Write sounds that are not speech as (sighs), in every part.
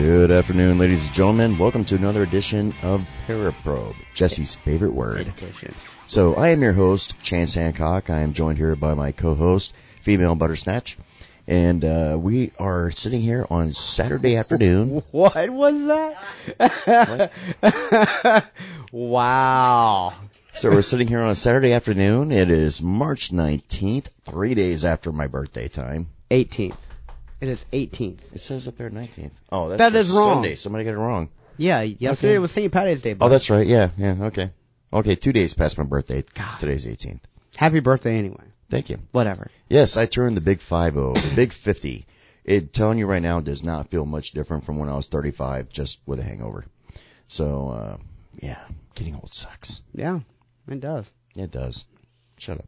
Good afternoon, ladies and gentlemen. Welcome to another edition of Paraprobe, Jesse's favorite word. So I am your host, Chance Hancock. I am joined here by my co-host, Female Buttersnatch. And uh, we are sitting here on Saturday afternoon. (laughs) What was that? (laughs) wow. So we're sitting here on a Saturday afternoon. It is March 19th, three days after my birthday time. 18th. It is 18th. It says up there 19th. Oh, that's That is wrong. Sunday. Somebody got it wrong. Yeah, yesterday Okay. was St. Patty's Day. Oh, that's right. Yeah, yeah, okay. Okay, two days past my birthday. God. Today's 18th. Happy birthday anyway. Thank you. Whatever. Yes, I turned the big 50, the big 50. It telling you right now does not feel much different from when I was 35 just with a hangover. So, uh, yeah, getting old sucks. Yeah, it does. It does. Shut up.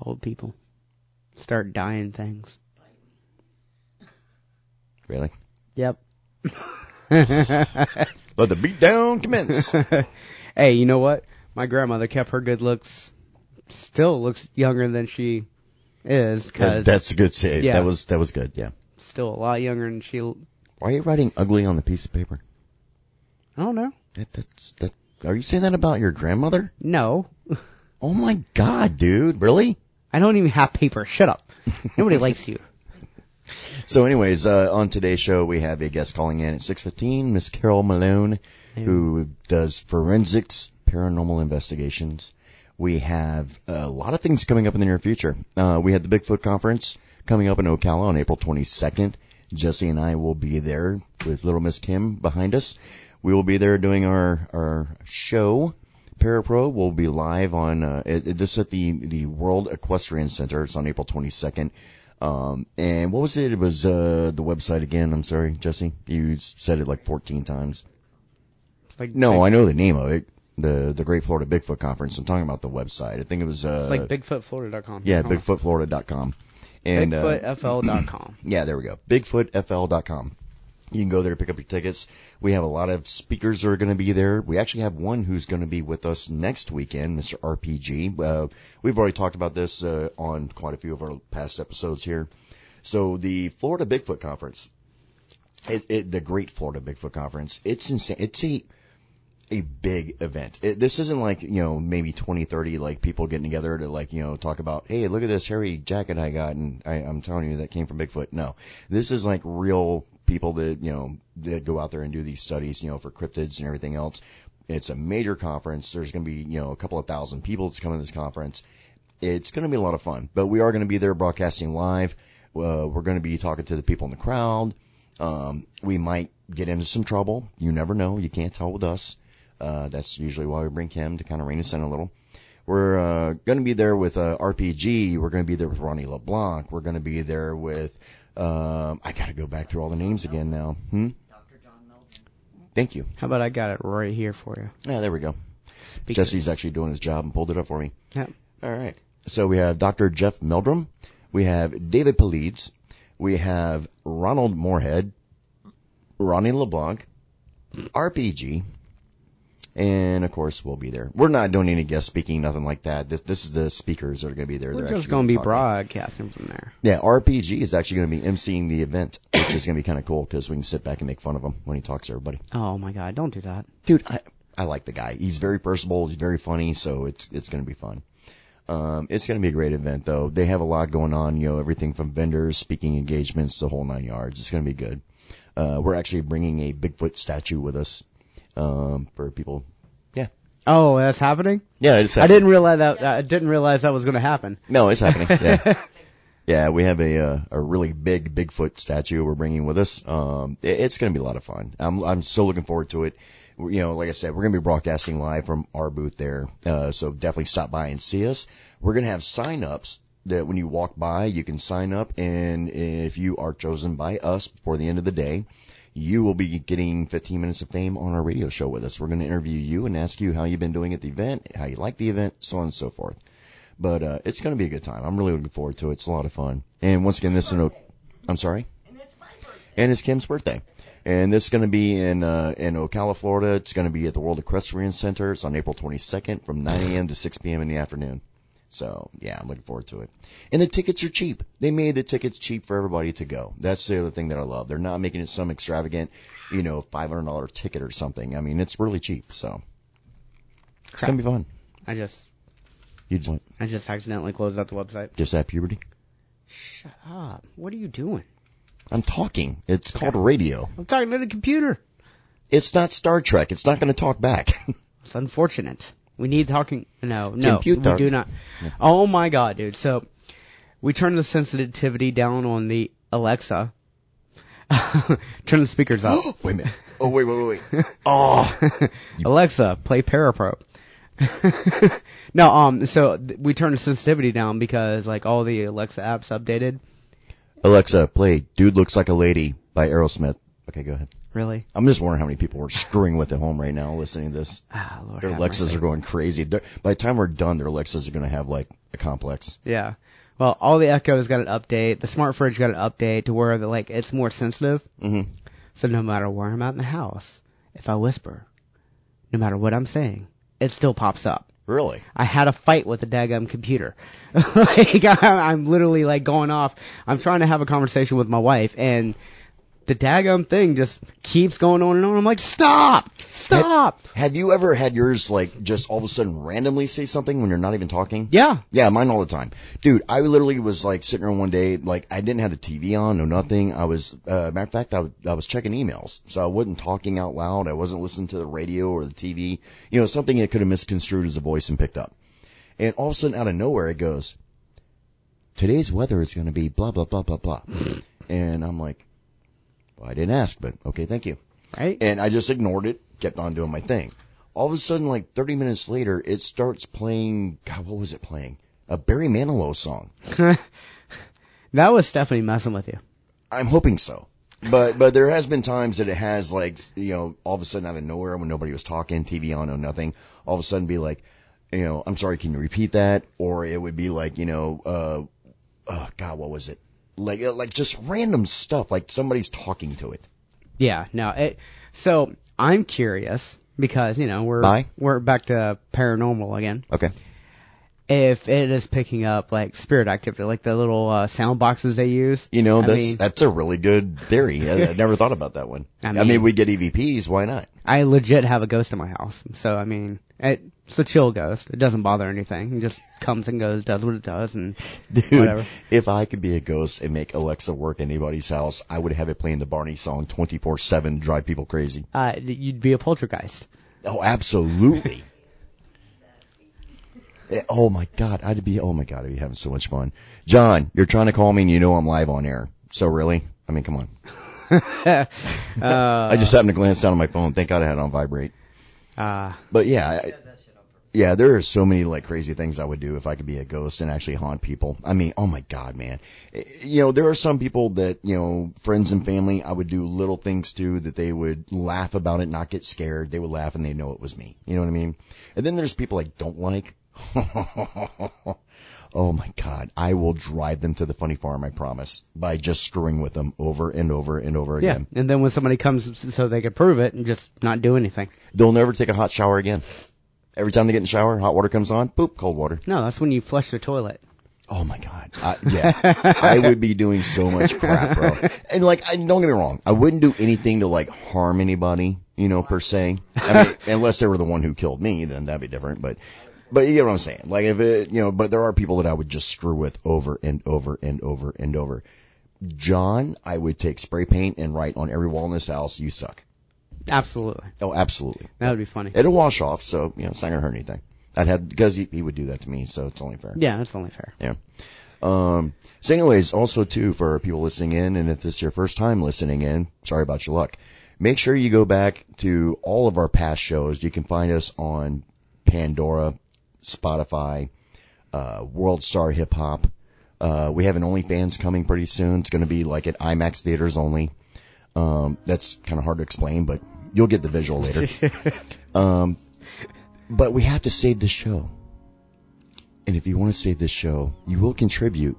Old people start dying things. Really? Yep. (laughs) Let the beat down commence. (laughs) hey, you know what? My grandmother kept her good looks. Still looks younger than she is because That's a good save. Yeah. That was, that was good. Yeah. still a lot younger than she. Why are you writing ugly on the piece of paper? I don't know. That, that's, that, are you saying that about your grandmother? No, Oh my god, dude. Really? I don't even have paper. Shut up. (laughs) Nobody likes you. So, anyways, uh, on today's show, we have a guest calling in at 6:15, Miss Carol Malone, who does forensics, paranormal investigations. We have a lot of things coming up in the near future. Uh, we had the Bigfoot conference coming up in Ocala on April 22nd. Jesse and I will be there with Little Miss Kim behind us. We will be there doing our our show. Parapro will be live on uh, it, it- this at the the World Equestrian Center. It's on April 22nd. Um, and what was it? It was uh, the website again. I'm sorry, Jesse. You said it like 14 times. Like No, I know the name of it. The the Great Florida Bigfoot Conference. I'm talking about the website. I think it was uh, It's like BigfootFlorida.com. yeah. BigfootFlorida.com. And uh, BigfootFL.com. (clears throat) yeah, there we go. BigfootFL.com. You can go there to pick up your tickets. We have a lot of speakers that are going to be there. We actually have one who's going to be with us next weekend, Mr. RPG. Uh, we've already talked about this uh, on quite a few of our past episodes here. So the Florida Bigfoot Conference, it, it, the Great Florida Bigfoot Conference, it's insane. It's a a big event. It, this isn't like, you know, maybe 20, 30, like people getting together to like, you know, talk about, hey, look at this hairy jacket I got and I, I'm telling you that came from Bigfoot. No, this is like real people that, you know, that go out there and do these studies, you know, for cryptids and everything else. It's a major conference. There's going to be, you know, a couple of thousand people that's coming to this conference. It's going to be a lot of fun, but we are going to be there broadcasting live. Uh, we're going to be talking to the people in the crowd. Um, we might get into some trouble. You never know. You can't tell with us. Uh, that's usually why we bring him to kind of rein us in a little. We're uh, going to be there with uh, RPG. We're going to be there with Ronnie LeBlanc. We're going to be there with. Um, I got to go back through all the names again now. Hmm. Dr. John Melvin. Thank you. How about I got it right here for you? Yeah, there we go. Speak Jesse's actually doing his job and pulled it up for me. Yep. All right. So we have Dr. Jeff Meldrum. We have David Paulides. We have Ronald Morehead, Ronnie LeBlanc, RPG, and of course we'll be there. We're not doing any guest speaking, nothing like that. This, this is the speakers that are going to be there. We're They're just going to be broadcasting from there. Yeah, RPG is actually going to be emceeing the event, which is going to be kind of cool because we can sit back and make fun of him when he talks to everybody. Oh my god, don't do that. Dude, I, I like the guy. He's very personable. He's very funny, so it's it's going to be fun. Um, it's going to be a great event, though. They have a lot going on. You know, everything from vendors, speaking engagements, the whole nine yards. It's going to be good. Uh, we're actually bringing a Bigfoot statue with us um, for people. Yeah, Oh, that's happening? yeah. It's I didn't realize that. I didn't realize that was going to happen. No, it's happening. (laughs) Yeah. Yeah, we have a uh, a really big Bigfoot statue we're bringing with us. Um, it- it's going to be a lot of fun. I'm I'm so looking forward to it. You know, like I said, we're going to be broadcasting live from our booth there. Uh, so definitely stop by and see us. We're going to have sign ups that when you walk by, you can sign up, and if you are chosen by us before the end of the day, you will be getting 15 minutes of fame on our radio show with us. We're going to interview you and ask you how you've been doing at the event, how you like the event, so on and so forth. But uh, it's going to be a good time. I'm really looking forward to it. It's a lot of fun. And once again, this is an, I'm sorry, and it's Kim's birthday. And this is going to be in uh, in Ocala, Florida. It's going to be at the World Equestrian Center. It's on April 22nd from 9 a.m. to 6 p.m. in the afternoon. So yeah, I'm looking forward to it. And the tickets are cheap. They made the tickets cheap for everybody to go. That's the other thing that I love. They're not making it some extravagant, you know, $500 ticket or something. I mean, it's really cheap. So it's gonna be fun. I just You just I just accidentally closed out the website. just have puberty. Shut up. What are you doing? I'm talking. It's called radio. I'm talking to the computer. It's not Star Trek. It's not going to talk back. (laughs) It's unfortunate. We need talking. No, no, Computer. we do not. Oh my god, dude. So we turn the sensitivity down on the Alexa. (laughs) Turn the speakers up. (gasps) wait a minute. Oh wait, wait, wait, wait. (laughs) Oh, (laughs) Alexa, play Parapro. no, um, so th- we turned the sensitivity down because like all the Alexa apps updated. Alexa, play "Dude Looks Like a Lady" by Aerosmith. Okay, go ahead. Really? I'm just wondering how many people are screwing with at home right now listening to this. Ah, Lord. Their Alexas are going crazy. They're, by the time we're done, their Alexas are going to have like a complex. Yeah. Well, all the Echoes got an update. The smart fridge got an update to where the like it's more sensitive. hmm So no matter where I'm at in the house, if I whisper, no matter what I'm saying, it still pops up. Really? I had a fight with the daggum computer. (laughs) like I, (laughs) I'm literally like going off. I'm trying to have a conversation with my wife, and the daggum thing just keeps going on and on. I'm like, stop, stop. Have you ever had yours like just all of a sudden randomly say something when you're not even talking? Yeah. Yeah, mine all the time. Dude, I literally was like sitting around one day, like I didn't have the TV on, no nothing. I was, uh, matter of fact, I, was- I was checking emails. So I wasn't talking out loud. I wasn't listening to the radio or the TV. You know, something that could have misconstrued as a voice and picked up. And all of a sudden out of nowhere it goes, today's weather is going to be blah, blah, blah, blah, blah. and I'm like, well, I didn't ask, but okay, thank you. Right. And I just ignored it, kept on doing my thing. All of a sudden, like 30 minutes later, it starts playing, God, what was it playing? A Barry Manilow song. (laughs) that was Stephanie messing with you. I'm hoping so. But, but there has been times that it has like, you know, all of a sudden out of nowhere when nobody was talking, TV on, no nothing, all of a sudden be like, you know, I'm sorry, can you repeat that? Or it would be like, you know, uh, oh God, what was it? Like, uh, like just random stuff, like somebody's talking to it. Yeah. No. It. So I'm curious because you know we're Bye. we're back to paranormal again. Okay. If it is picking up like spirit activity, like the little uh, sound boxes they use. You know, I that's mean- that's a really good theory. I, I never thought about that one. (laughs) I I mean, mean- we get EVPs. Why not? I legit have a ghost in my house. So I mean, it, it's a chill ghost. It doesn't bother anything. It just comes and goes, does what it does, and (laughs) Dude, Whatever. if I could be a ghost and make Alexa work in anybody's house, I would have it playing the Barney song 24-7, drive people crazy. uh, you'd be a poltergeist. Oh, absolutely. Eh, Oh my god, I'd be, oh my god, I'd be having so much fun. John, you're trying to call me and you know I'm live on air. So really? I mean, come on. Uh, (laughs) I just happened to glance down at my phone. Thank God I had it on vibrate. uh, But yeah, I, yeah, there are so many like crazy things I would do if I could be a ghost and actually haunt people. I mean, oh my god, man. Eh, You know, there are some people that, you know, friends and family, I would do little things to that they would laugh about it, not get scared. They would laugh and they know it was me. You know what I mean? And then there's people I don't like. (laughs) oh my god, I will drive them to the funny farm, I promise, by just screwing with them over and over and over yeah. again. And then when somebody comes so they can prove it and just not do anything. They'll never take a hot shower again. Every time they get in the shower, hot water comes on, boop, cold water. No, that's when you flush the toilet. Oh my god. I, yeah. I would be doing so much crap, bro. And like, I, don't get me wrong. I wouldn't do anything to like harm anybody, you know, per se. I mean, (laughs) unless they were the one who killed me, then that'd be different. But, but you get what I'm saying. Like if it, you know, but there are people that I would just screw with over and over and over and over. John, I would take spray paint and write on every wall in this house, you suck. Absolutely. Oh, absolutely. That would be funny. It'll wash off, so, you know, it's not gonna hurt anything. I'd have, because he, he would do that to me, so it's only fair. Yeah, that's only fair. Yeah. Um, so anyways, also too, for people listening in, and if this is your first time listening in, sorry about your luck. Make sure you go back to all of our past shows. You can find us on Pandora, Spotify, uh, World Star Hip Hop. Uh, we have an OnlyFans coming pretty soon. It's going to be like at IMAX theaters only. Um, that's kind of hard to explain, but you'll get the visual later. (laughs) um, but we have to save this show. And if you want to save this show, you will contribute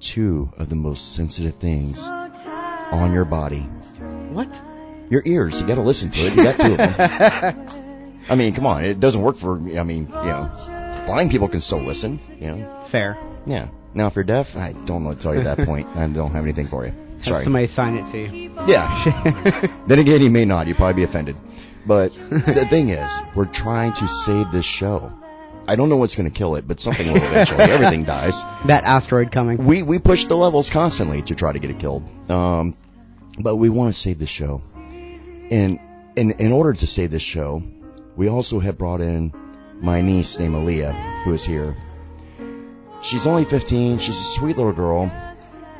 two of the most sensitive things on your body. what? Your ears. You got to listen to it. You got two of them. (laughs) I mean, come on. It doesn't work for. I mean, you know, blind people can still listen. You know. Fair. Yeah. Now, if you're deaf, I don't know to tell you at that point. I don't have anything for you. Have Sorry. somebody sign it to you. Yeah. (laughs) then again, he may not. You'd probably be offended. But the thing is, we're trying to save this show. I don't know what's going to kill it, but something will eventually. (laughs) Everything dies. that asteroid coming. We we push the levels constantly to try to get it killed. Um, but we want to save the show, and in in order to save this show, we also have brought in my niece named Aaliyah, who is here. She's only 15. She's a sweet little girl,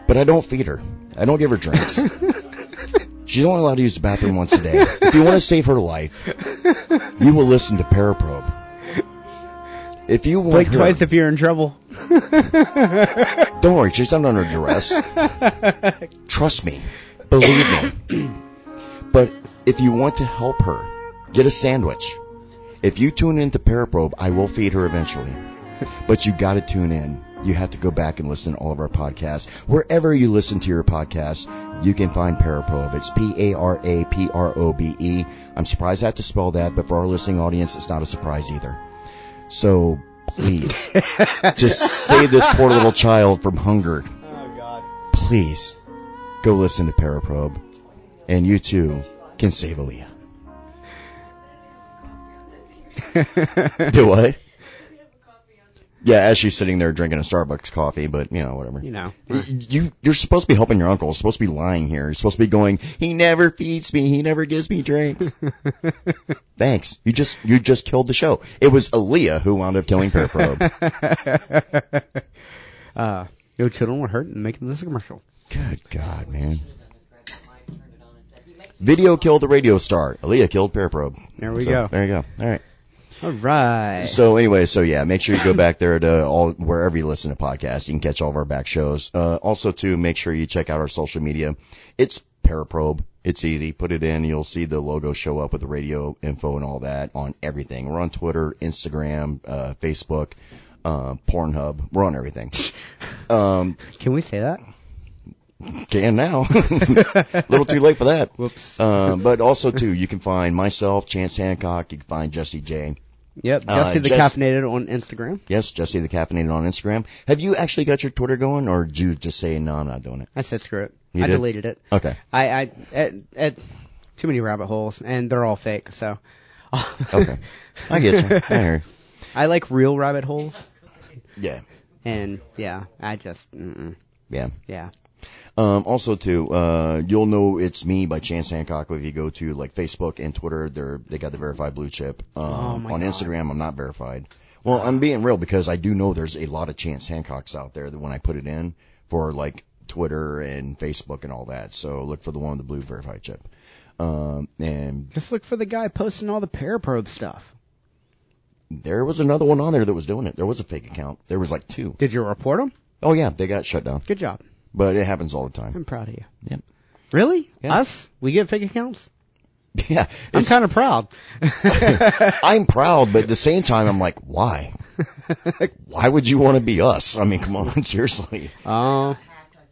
but I don't feed her. I don't give her drinks. (laughs) She's only allowed to use the bathroom once a day. If you want to save her life, you will listen to Paraprobe. If you want Blink her, twice if you're in trouble. (laughs) don't worry, she's not under duress. Trust me. Believe me. (coughs) but if you want to help her, get a sandwich. If you tune into Paraprobe, I will feed her eventually. (laughs) But you gotta tune in. You have to go back and listen to all of our podcasts. Wherever you listen to your podcast, you can find Paraprobe. It's P-A-R-A-P-R-O-B-E. I'm surprised I have to spell that, but for our listening audience, it's not a surprise either. So, please, (laughs) just save this poor little child from hunger Oh God. please go listen to Paraprobe, and you too can save Aaliyah. (laughs) Do what? Yeah, as she's sitting there drinking a Starbucks coffee, but you know, whatever. You know. You you're supposed to be helping your uncle. You're supposed to be lying here. You're supposed to be going. He never feeds me. He never gives me drinks. (laughs) Thanks. You just you just killed the show. It was Aaliyah who wound up killing Paraprobe. (laughs) uh, no children were hurt in making this commercial. Good God, man. Video killed the radio star. Aaliyah killed Paraprobe. There we So, go. There you go. All right. All right. So anyway, so yeah, make sure you go back there to all wherever you listen to podcasts. You can catch all of our back shows. Uh, also, too, make sure you check out our social media. It's Paraprobe. It's easy. Put it in. You'll see the logo show up with the radio info and all that on everything. We're on Twitter, Instagram, uh, Facebook, uh, Pornhub. We're on everything. (laughs) Um, Can we say that? can now. A (laughs) little too late for that. Whoops. Uh, but also too, you can find myself, Chance Hancock. You can find Jesse J. Yep. uh, Jesse the Jess- Caffeinated on Instagram. Yes, Jesse the Caffeinated on Instagram. Have you actually got your Twitter going, or did you just say no? I'm not doing it. I said screw it. You I did? deleted it. Okay. I I at, at too many rabbit holes and they're all fake. So. Okay. I get you. (laughs) I. I like real rabbit holes, Yeah. and yeah, I just mm-mm, Yeah. yeah. Um, also too, uh, you'll know it's me by Chance Hancock if you go to like Facebook and Twitter. They're they got the verified blue chip. Um, Oh, my on God. Instagram, I'm not verified. Well, I'm being real because I do know there's a lot of Chance Hancocks out there that when I put it in for like Twitter and Facebook and all that. So look for the one with the blue verified chip. Um, and Just look for the guy posting all the paraprobe stuff. there was another one on there that was doing it. There was a fake account. There was like two. Did you report him? Oh yeah, they got shut down. Good job. But it happens all the time. I'm proud of you. Yep. Really? Yeah. Us? We get fake accounts? (laughs) Yeah. I'm kind of proud. (laughs) I'm proud, but at the same time, I'm like, why? (laughs) why would you want to be us? I mean, come on, seriously. Oh, I I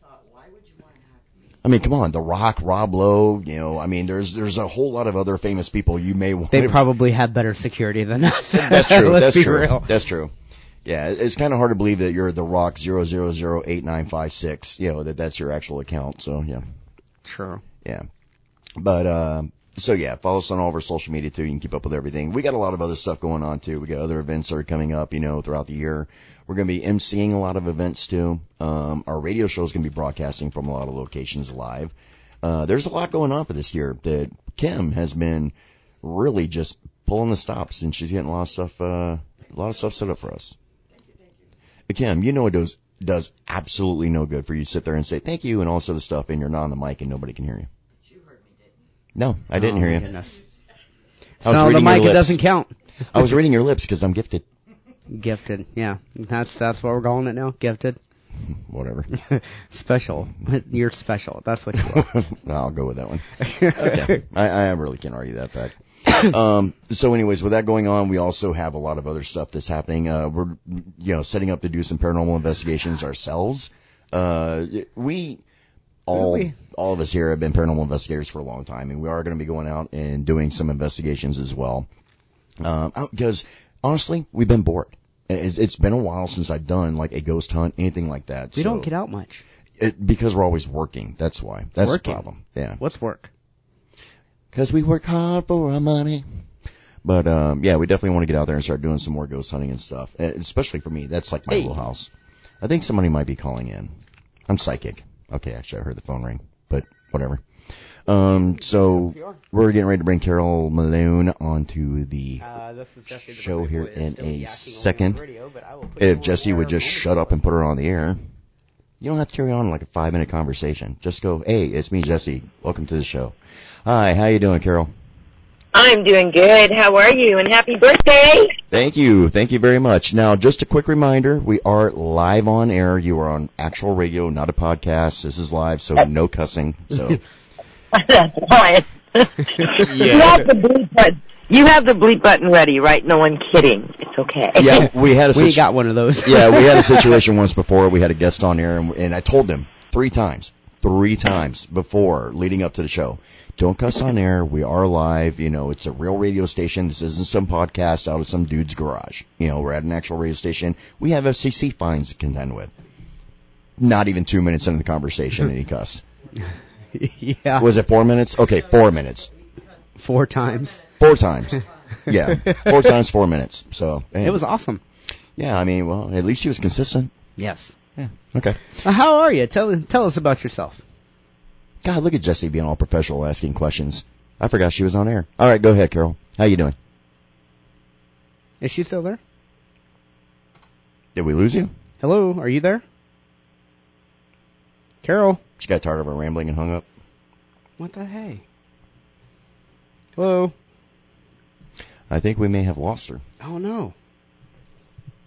thought, why would you want that? I mean, come on, The Rock, Rob Lowe, you know, I mean, there's there's a whole lot of other famous people you may want. they probably have better security than us. That's true. That's true. real. That's true. Yeah, it's kind of hard to believe that you're The Rock zero zero zero eight nine five six. You know that that's your actual account. So yeah, True. yeah. But um, so yeah, follow us on all of our social media too. You can keep up with everything. We got a lot of other stuff going on too. We got other events that are coming up, you know, throughout the year. We're going to be emceeing a lot of events too. Um, our radio show is going to be broadcasting from a lot of locations live. Uh, there's a lot going on for this year that Kim has been really just pulling the stops and she's getting a lot of stuff, uh, a lot of stuff set up for us. Kim, you know it does, does absolutely no good for you to sit there and say thank you and all sort of stuff and you're not on the mic and nobody can hear you. You No, I didn't Oh, hear my you. Goodness. I was So the reading your mic, it doesn't count. I was reading your lips because I'm gifted. Gifted. Yeah. That's, that's what we're calling it now. Gifted. (laughs) Whatever. (laughs) special. (laughs) You're special. That's what you are. I'll go with that one. Okay. I, I really can't argue that fact. (coughs) um, so anyways, with that going on, we also have a lot of other stuff that's happening. Uh, we're, you know, setting up to do some paranormal investigations ourselves. Uh, we, all, Really? all of us here have been paranormal investigators for a long time, and we are going to be going out and doing some investigations as well. Um, because honestly, we've been bored. It's, it's been a while since I've done like a ghost hunt, anything like that. we so- don't get out much. it, because we're always working. That's why. That's Working. the problem. Yeah. What's work? Because we work hard for our money. But um, yeah, we definitely want to get out there and start doing some more ghost hunting and stuff. Especially for me, that's like my Hey. wheelhouse. I think somebody might be calling in. I'm psychic. Okay, actually, I heard the phone ring, but whatever. Um, so we're getting ready to bring Carol Malone onto the. Uh, this is the Show here in a yakking away on second. radio, but I will put you If Jesse would just shut up and put her on the air, you don't have to carry on like a five minute conversation. Just go, hey, it's me, Jesse. Welcome to the show. Hi, how you doing, Carol? I'm doing good. How are you? And happy birthday! Thank you. Thank you very much. Now, just a quick reminder, we are live on air. You are on actual radio, not a podcast. This is live, so no cussing. So, (laughs) That's fine. (laughs) You have the bleep button. You have the bleep button ready, right? No one kidding. It's okay. yeah, we had a We got one of those. yeah, we had a (laughs) situation once before. We had a guest on air, and, and I told them three times, three times before leading up to the show, don't cuss on air. We are live. You know, it's a real radio station. This isn't some podcast out of some dude's garage. You know, we're at an actual radio station. We have FCC fines to contend with. Not even two minutes into the conversation, and he cussed. (laughs) (laughs) yeah. Was it four minutes? Okay, four minutes. Four times. Four times. (laughs) Yeah, four times, four minutes. So. It was awesome. Yeah, I mean, well, at least he was consistent. Yes. Yeah. Okay. Uh, how are you? Tell tell us about yourself. God, look at Jesse being all professional, asking questions. I forgot she was on air. All right, go ahead, Carol. How you doing? Is she still there? Did we lose you? Hello, are you there? Carol. She got tired of our rambling and hung up. What the hey? Hello. I think we may have lost her. Oh no.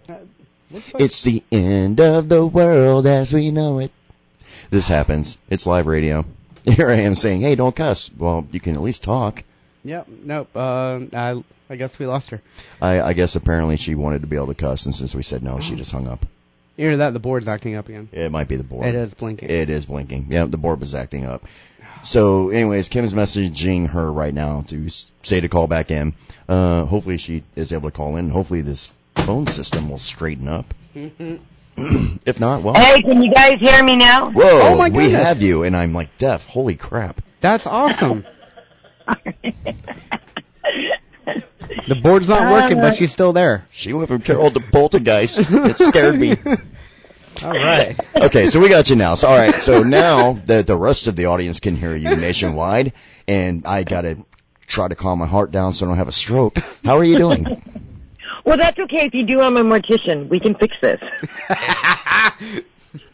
Uh? It's the end of the world as we know it. This happens. It's live radio. (laughs) Here I am saying, hey, don't cuss. Well, you can at least talk. Yep. Nope. Uh, I I guess we lost her. I, I guess apparently she wanted to be able to cuss, and since we said no, she just hung up. You hear that? The board's acting up again. It might be the board. It is blinking. It is blinking. Yeah, the board was acting up. So, anyways, Kim's messaging her right now to say to call back in. Uh, hopefully she is able to call in. Hopefully this phone system will straighten up. (clears throat) if not, well, Hey, can you guys hear me now? whoa, Oh my we have you, and I'm like deaf. Holy crap! That's awesome. (laughs) the board's not ah, working, but she's still there. She went from Carol to Poltergeist. It scared me. (laughs) All right. Okay, so we got you now. So all right, so now the the rest of the audience can hear you nationwide, and I gotta try to calm my heart down so I don't have a stroke. How are you doing? Well, that's okay if you do. I'm a mortician. We can fix this. (laughs)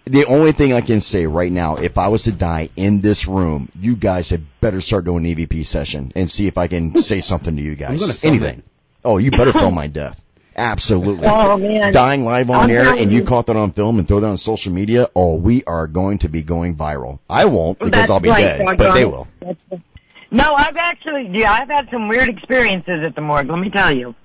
The only thing I can say right now, if I was to die in this room, you guys had better start doing an EVP session and see if I can say something to you guys. gonna film Anything. Oh, you better film my (laughs) death. Absolutely. Oh man. Dying live on I'm air and you you. caught that on film and throw that on social media, oh, we are going to be going viral. I won't because That's I'll be right, dead, but they will. No, I've actually, yeah, I've had some weird experiences at the morgue. Let me tell you.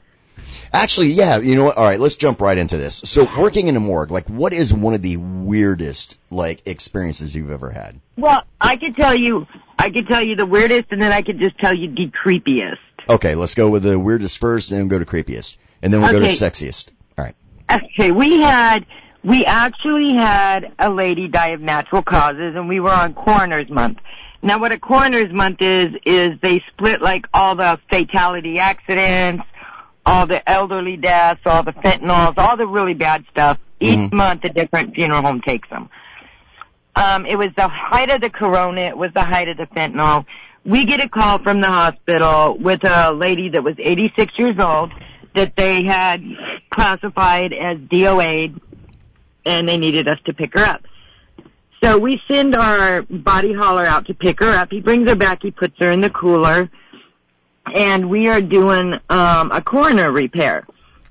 Actually, yeah, you know what? All right, let's jump right into this. So, working in a morgue, like, what is one of the weirdest, like, experiences you've ever had? Well, I could tell you, I could tell you the weirdest, and then I could just tell you the creepiest. Okay, let's go with the weirdest first, and then go to creepiest, and then we'll go to Okay. sexiest. All right. Okay, we had, we actually had a lady die of natural causes, and we were on Coroner's Month. Now, what a Coroner's Month is, is they split like all the fatality accidents, all the elderly deaths, all the fentanyls, all the really bad stuff. Each Mhm. month, a different funeral home takes them. Um, it was the height of the corona. It was the height of the fentanyl. We get a call from the hospital with a lady that was 86 years old that they had classified as DOA and they needed us to pick her up. So we send our body hauler out to pick her up. He brings her back. He puts her in the cooler and we are doing um, a coroner repair.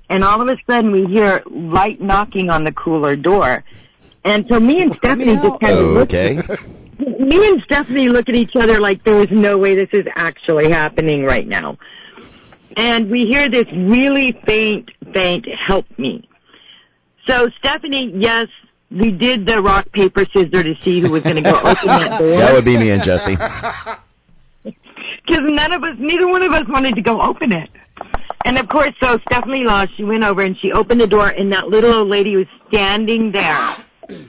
And all of a sudden we hear light knocking on the cooler door. And so me and Stephanie just kind of looked, Okay. (laughs) me and Stephanie look at each other like there is no way this is actually happening right now. And we hear this really faint, faint, help me. So Stephanie, yes, we did the rock, paper, scissors to see who was going to go open that (laughs) door. That would be me and Jesse. (laughs) Because none of us, neither one of us wanted to go open it. And of course, so Stephanie lost. She went over and she opened the door, and that little old lady was standing there. (clears throat)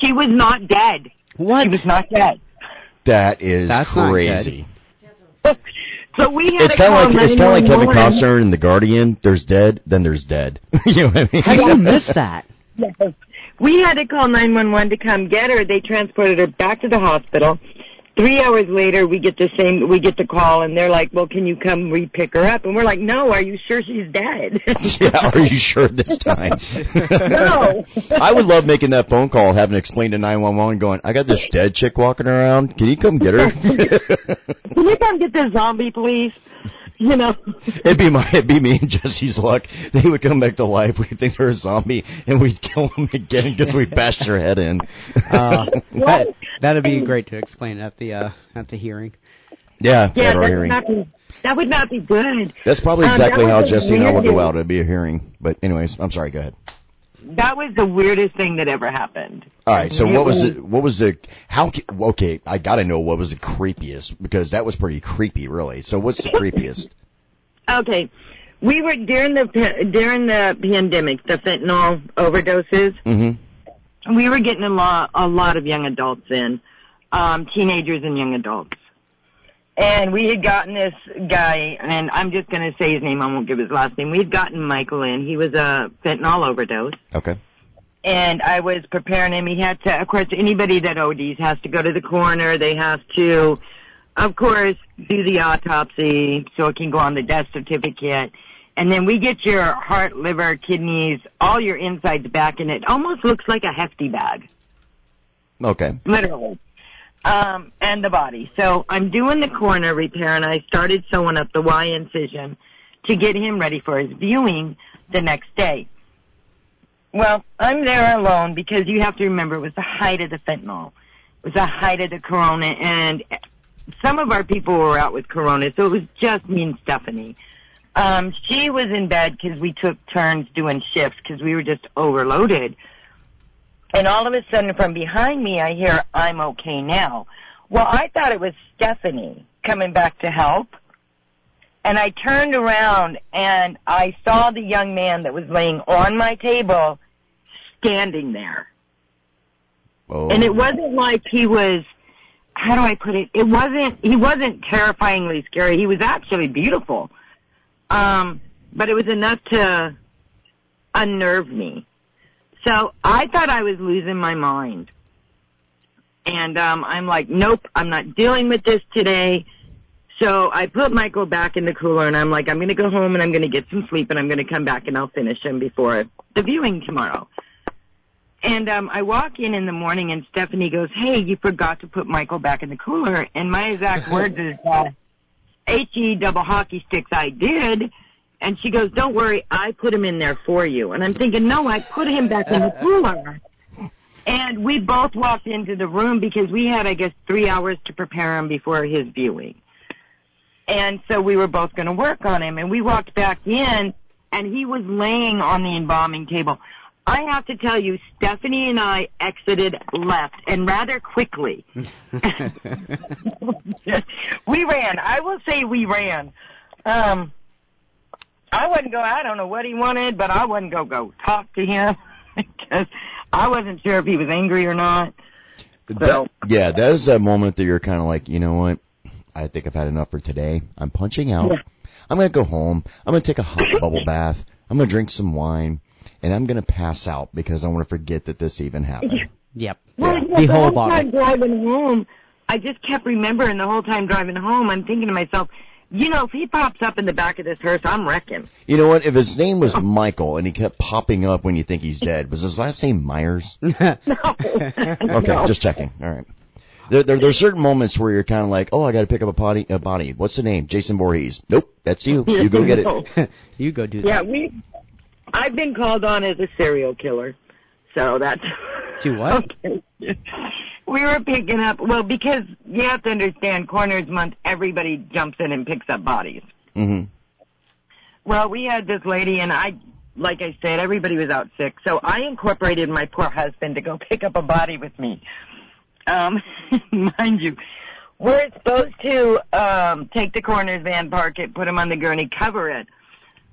She was not dead. What? She was not dead. That is That's crazy. So we had It's to kind call of like it's kind of like Kevin Costner in The Guardian. There's dead, then there's dead. (laughs) you know what I mean? How do you (laughs) miss that? Yes. We had to call 911 to come get her. They transported her back to the hospital. Three hours later, we get the same, we get the call and they're like, well, can you come re-pick her up? And we're like, no, are you sure she's dead? (laughs) yeah, are you sure this time? (laughs) No. (laughs) I would love making that phone call, having to explain to 911, going, I got this dead chick walking around. Can you come get her? can you come get this zombie, please? (laughs) You know. it'd be my, it'd be me and Jesse's luck. They would come back to life. We'd think they're a zombie, and we'd kill them again because we bashed their head in. (laughs) Uh, (laughs) that that'd be great to explain at the uh at the hearing. yeah, Yeah, at our that would hearing. not be, that would not be good. That's probably Um, exactly that how Jesse and I would go out. It'd be a hearing. But anyways, I'm sorry. Go ahead. That was the weirdest thing that ever happened. All right. So what was the what was the how? Okay, I gotta know what was the creepiest because that was pretty creepy, really. So what's the creepiest? (laughs) Okay. We were during the during the pandemic, the fentanyl overdoses. Mm-hmm. we were getting a lot a lot of young adults in um teenagers and young adults and we had gotten this guy and i'm just going to say his name i won't give his last name. We had gotten michael in. He was a fentanyl overdose. Okay. and i was preparing him. He had to of course anybody that ods has to go to the coroner. They have to of course do the autopsy so it can go on the death certificate. And then we get your heart, liver, kidneys, all your insides back, and it almost looks like a hefty bag, Okay. literally. Um, and the body. So I'm doing the coroner repair, and I started sewing up the Y incision to get him ready for his viewing the next day. Well, I'm there alone because you have to remember it was the height of the fentanyl. It was the height of the corona, and some of our people were out with corona, so it was just me and Stephanie. Um, she was in bed because we took turns doing shifts because we were just overloaded. And all of a sudden from behind me I hear, I'm okay now. Well, I thought it was Stephanie coming back to help. And I turned around and I saw the young man that was laying on my table standing there. Oh. And it wasn't like he was, how do I put it? It wasn't, he wasn't terrifyingly scary. He was actually beautiful. Um, but it was enough to unnerve me. So I thought I was losing my mind. And, um, I'm like, nope, I'm not dealing with this today. So I put Michael back in the cooler and I'm like, I'm going to go home and I'm going to get some sleep and I'm going to come back and I'll finish him before the viewing tomorrow. And um, I walk in in the morning, and Stephanie goes, "Hey, you forgot to put Michael back in the cooler." And my exact words is, "He double hockey sticks." I did, and she goes, "Don't worry, I put him in there for you." And I'm thinking, "No, I put him back in the (laughs) cooler." And we both walked into the room because we had, I guess, three hours to prepare him before his viewing. And so we were both going to work on him. And we walked back in, and he was laying on the embalming table. I have to tell you, Stephanie and I exited left, and rather quickly. (laughs) (laughs) we ran. I will say we ran. Um, I wouldn't go. I don't know what he wanted, but I wouldn't go go talk to him (laughs) because I wasn't sure if he was angry or not. That- yeah, that is that moment that you're kind of like, you know what? I think I've had enough for today. I'm punching out. Yeah. I'm gonna go home. I'm gonna take a hot bubble bath. I'm gonna drink some wine, and I'm gonna pass out because I want to forget that this even happened. (laughs) Yep. Well, Yeah. yeah, The the whole whole time driving home, I just kept remembering the whole time driving home. I'm thinking to myself, you know, if he pops up in the back of this hearse, I'm wrecking. You know what? If his name was Michael and he kept popping up when you think he's dead, was his last name Myers? (laughs) (laughs) No. Okay, just checking. All right. There, there, there are certain moments where you're kind of like, oh, I got to pick up a body, a body. What's the name? Jason Voorhees. Nope, that's you. (laughs) You go get it. you go do Yeah, we. I've been called on as a serial killer, so that's. To what? Okay. We were picking up, well, because you have to understand, Coroners Month, everybody jumps in and picks up bodies. hmm Well, we had this lady, and I, like I said, everybody was out sick, so I incorporated my poor husband to go (laughs) pick up a body with me. Um, (laughs) mind you, we're supposed to um, take the coroner's van, park it, put him on the gurney, cover it.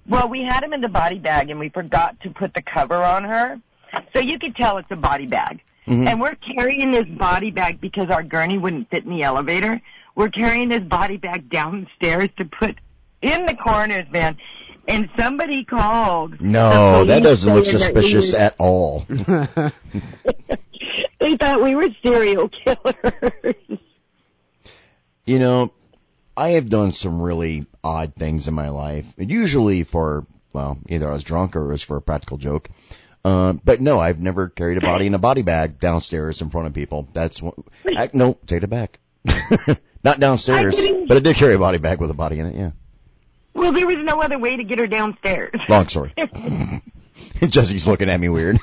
Well, we had him in the body bag, and we forgot to put the cover on her, so you could tell it's a body bag. Mhm. And we're carrying this body bag because our gurney wouldn't fit in the elevator. We're carrying this body bag downstairs to put in the coroner's van. And somebody called. No, that doesn't look saying we suspicious were- at all. (laughs) they thought we were serial killers. You know, I have done some really odd things in my life. Usually for, well, either I was drunk or it was for a practical joke. Uh, but no, I've never carried a body in a body bag downstairs in front of people. That's what, I, no, take it back. (laughs) Not downstairs, I but I did carry a body bag with a body in it, yeah. well, there was no other way to get her downstairs. Long story. (laughs) (laughs) Jesse's looking at me weird.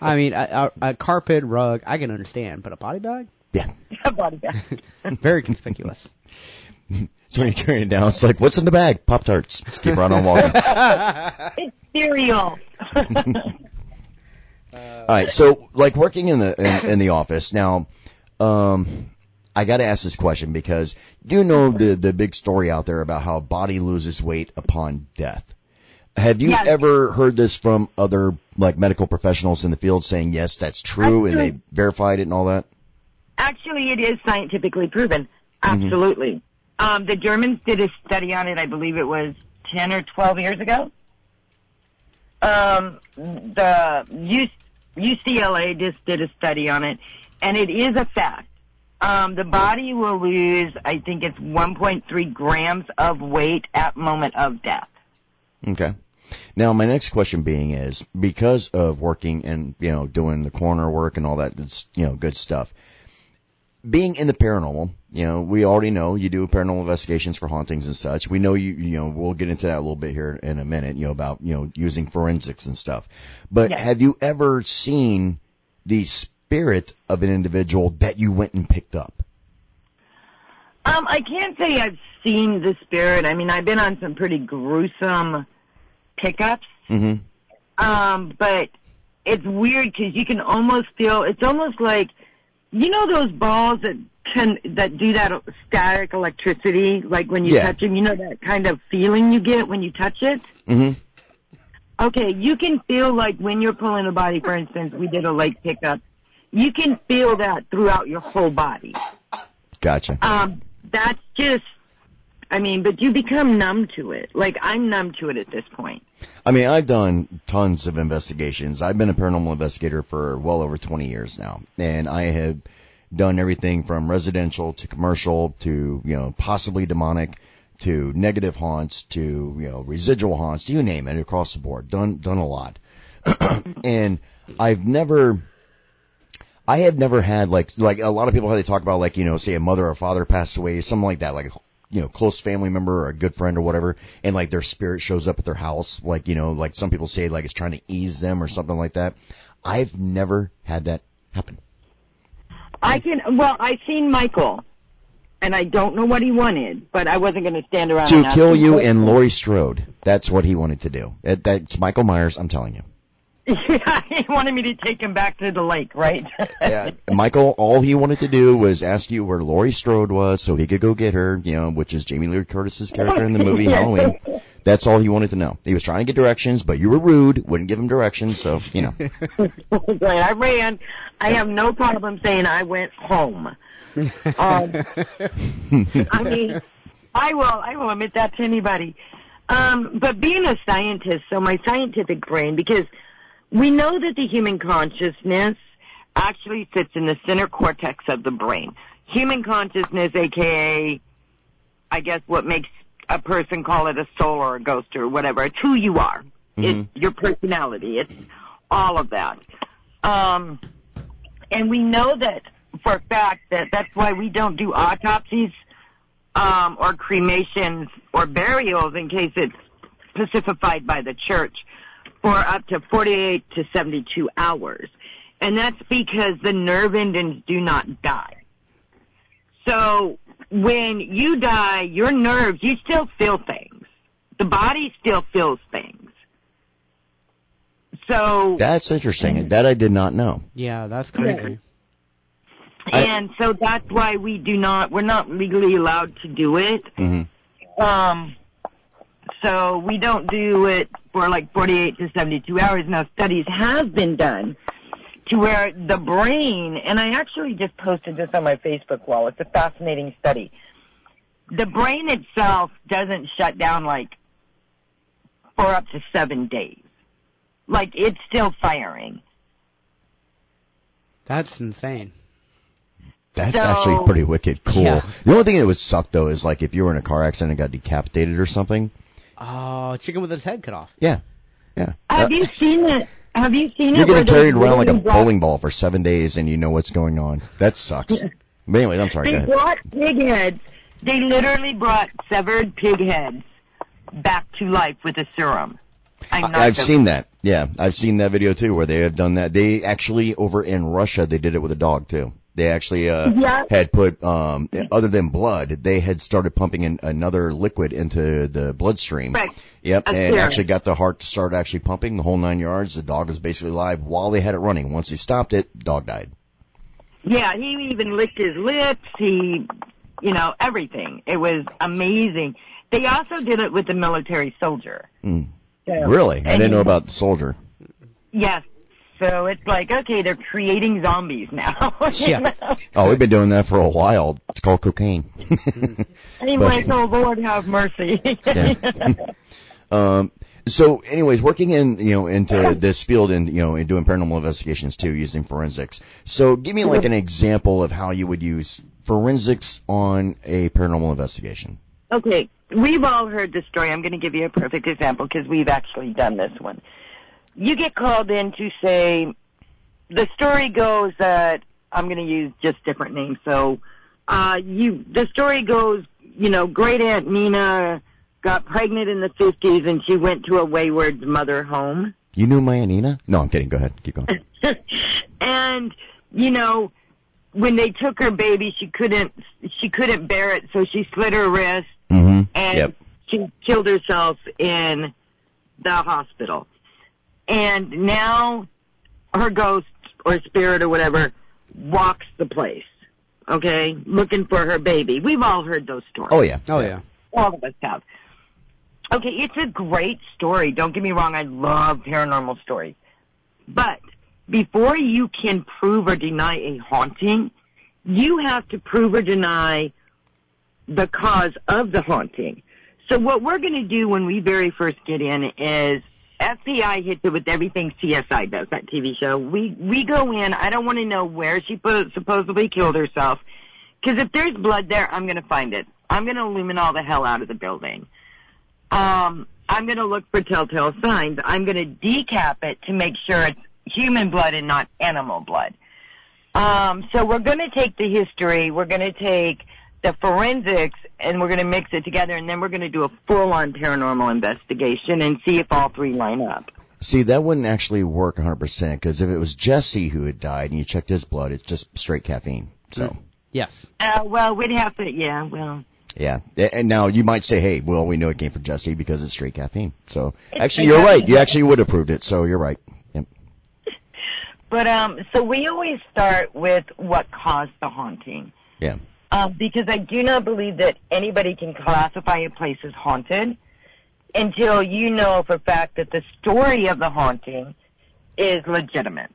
I mean, a, a, a carpet rug, I can understand, but a body bag? yeah. A body bag. Very conspicuous. So when you're carrying it down, it's like, what's in the bag? Pop Tarts. Let's keep right on walking. It's cereal. All right, so like working in the in, in the office now, um, I got to ask this question because do you know the the big story out there about how a body loses weight upon death. Have you Yes. ever heard this from other like medical professionals in the field saying yes, that's true, and they verified it and all that? Actually, it is scientifically proven. Mm-hmm. Absolutely. Um, the Germans did a study on it. I believe it was ten or twelve years ago. Um, the UCLA just did a study on it, and it is a fact. Um, the body will lose, I think it's 1.3 grams of weight at moment of death. Okay. Now, my next question being is because of working and you know doing the coroner work and all that, you know, good stuff. Being in the paranormal, you know, we already know you do paranormal investigations for hauntings and such. We know you, you know, we'll get into that a little bit here in a minute, you know, about you know using forensics and stuff. But have you ever seen the spirit of an individual that you went and picked up? Um, I can't say I've seen the spirit. I mean, I've been on some pretty gruesome pickups. Mm-hmm. Um, but it's weird because you can almost feel. It's almost like you know those balls that can that do that static electricity, like when you Yeah. touch them. You know that kind of feeling you get when you touch it. Mm-hmm. Okay, you can feel like when you're pulling a body. For instance, we did a lake pickup. You can feel that throughout your whole body. Gotcha. Um, that's just. I mean, but you become numb to it. Like I'm numb to it at this point. I mean, I've done tons of investigations. I've been a paranormal investigator for well over 20 years now, and I have done everything from residential to commercial to, you know, possibly demonic to negative haunts to, you know, residual haunts, you name it, across the board. Done, done a lot. (clears throat) and I've never, I have never had like, like a lot of people how they talk about like, you know, say a mother or father passed away, something like that, like, you know, close family member or a good friend or whatever, and like their spirit shows up at their house, like, you know, like some people say like it's trying to ease them or something like that. I've never had that happen. I can. Well, I seen Michael, and I don't know what he wanted, but I wasn't going to stand around To kill you and Laurie Strode. That's what he wanted to do. That's Michael Myers, I'm telling you. Yeah, (laughs) he wanted me to take him back to the lake, right? (laughs) Yeah, Michael, all he wanted to do was ask you where Laurie Strode was so he could go get her, you know, which is Jamie Lee Curtis's character in the movie (laughs) Halloween. That's all he wanted to know. He was trying to get directions, but you were rude, wouldn't give him directions, so, you know. Right, I ran. I have no problem saying I went home. Um, I mean, I will. I will admit that to anybody. Um, but being a scientist, so my scientific brain, because we know that the human consciousness actually sits in the center cortex of the brain. Human consciousness, aka, I guess, what makes a person call it a soul or a ghost or whatever. It's who you are. It's your personality. It's all of that. Um, and we know that for a fact that that's why we don't do autopsies um, or cremations or burials in case it's specified by the church for up to 48 to 72 hours. And that's because the nerve endings do not die. So when you die, your nerves, you still feel things. The body still feels things. So, That's interesting. That I did not know. Yeah, that's crazy. I- and so that's why we do not, we're not legally allowed to do it. hmm Um, so we don't do it for like 48 to 72 hours. Now studies have been done to where the brain, and I actually just posted this on my Facebook wall. It's a fascinating study. The brain itself doesn't shut down like for up to seven days. Like it's still firing. That's insane. That's So- actually pretty wicked cool. Yeah. The only thing that would suck though is like if you were in a car accident and got decapitated or something. Oh, chicken with its head cut off. Yeah. Yeah. Have Uh, you seen it? Have you seen it? you're it? where getting they carried around like a literally brought- bowling ball for seven days and you know what's going on. That sucks. (laughs) But anyway, I'm sorry. Go They ahead. brought pig heads. They literally brought severed pig heads back to life with a serum. I'm not I- I've joking. seen that. Yeah, I've seen that video too, where they have done that. They actually over in Russia, they did it with a dog too. They actually uh, Yeah. had put, um, other than blood, they had started pumping in another liquid into the bloodstream. Right. Yep, A and actually got the heart to start actually pumping the whole nine yards. The dog was basically alive while they had it running. Once they stopped it, dog died. Yeah, he even licked his lips. He, you know, everything. It was amazing. They also did it with the military soldier. Mm. So- Really? I didn't know about the soldier. Yes. So it's like, okay, they're creating zombies now. (laughs) Yeah. know? Oh, we've been doing that for a while. It's called cocaine. And he went, oh Lord, have mercy. Yeah. (laughs) Um, so anyways, working in, you know, into this field and, you know, and doing paranormal investigations too, using forensics. So give me like an example of how you would use forensics on a paranormal investigation. Okay, we've all heard the story. I'm going to give you a perfect example because we've actually done this one. You get called in to say, the story goes that I'm going to use just different names. So, uh, you, the story goes, you know, great aunt Nina got pregnant in the 50s and she went to a wayward mother home. You knew my aunt Nina? No, I'm kidding. Go ahead. Keep going. (laughs) and you know when they took her baby she couldn't she couldn't bear it so she slit her wrist Mm-hmm. and Yep. she killed herself in the hospital and now her ghost or spirit or whatever walks the place okay looking for her baby we've all heard those stories Oh yeah. Oh yeah. all of us have. Okay, it's a great story. Don't get me wrong, I love paranormal stories. But before you can prove or deny a haunting, you have to prove or deny the cause of the haunting. So what we're going to do when we very first get in is FPI hits it with everything CSI does, that TV show. We we go in. I don't want to know where she put, supposedly killed herself, because if there's blood there, I'm to find it. I'm to illumine all the hell out of the building. Um, I'm to look for telltale signs. I'm to decap it to make sure it's human blood and not animal blood. Um, so we're to take the history, we're to take the forensics, and we're going to mix it together, and then we're going to do a full-on paranormal investigation and see if all three line up. See, that wouldn't actually work 100% because if it was Jesse who had died and you checked his blood, it's just straight caffeine. So, Yes. Uh, well, we'd have to, yeah, well. yeah. And now you might say, hey, well, we know it came from Jesse because it's straight caffeine. So, It's actually, you're right. You actually would have proved it. So, you're right. Yep. (laughs) But um, so we always start with what caused the haunting. Yeah. Um, because I do not believe that anybody can classify a place as haunted until you know for a fact that the story of the haunting is legitimate.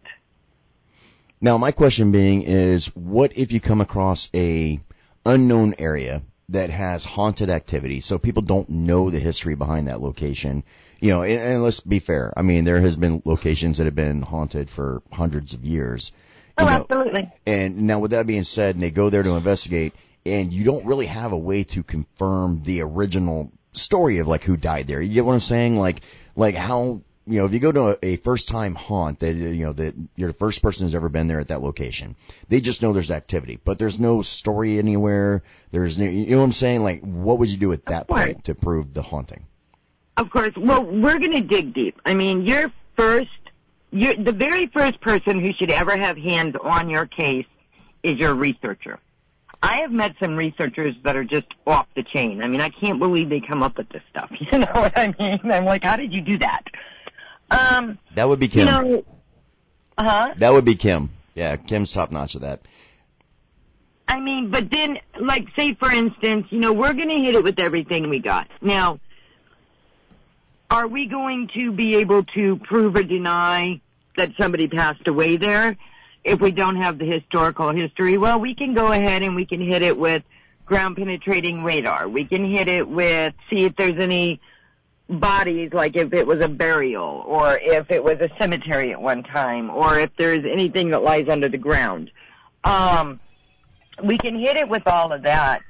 Now, my question being is, what if you come across a unknown area that has haunted activity, so people don't know the history behind that location? You know, and, and let's be fair. I mean, there has been locations that have been haunted for hundreds of years. Oh, know, absolutely. and now with that being said, and they go there to investigate, and you don't really have a way to confirm the original story of like who died there. You get what I'm saying? Like, like how, you know, if you go to a, a first time haunt that, you know, that you're the first person who's ever been there at that location, they just know there's activity, but there's no story anywhere. There's no, you know what I'm saying? Like, what would you do at that point to prove the haunting? Of course. Well, we're going to dig deep. I mean, your first you're, the very first person who should ever have hands on your case is your researcher. I have met some researchers that are just off the chain. I mean, I can't believe they come up with this stuff. (laughs) You know what I mean? I'm like, how did you do that? Um, That would be Kim. you know, huh? that would be Kim. Yeah, Kim's top notch of that. I mean, but then, like, say for instance, you know, we're going to hit it with everything we got. Now, are we going to be able to prove or deny that somebody passed away there if we don't have the historical history? Well, we can go ahead and we can hit it with ground penetrating radar. We can hit it with, see if there's any bodies, like if it was a burial or if it was a cemetery at one time or if there's anything that lies under the ground. Um, we can hit it with all of that,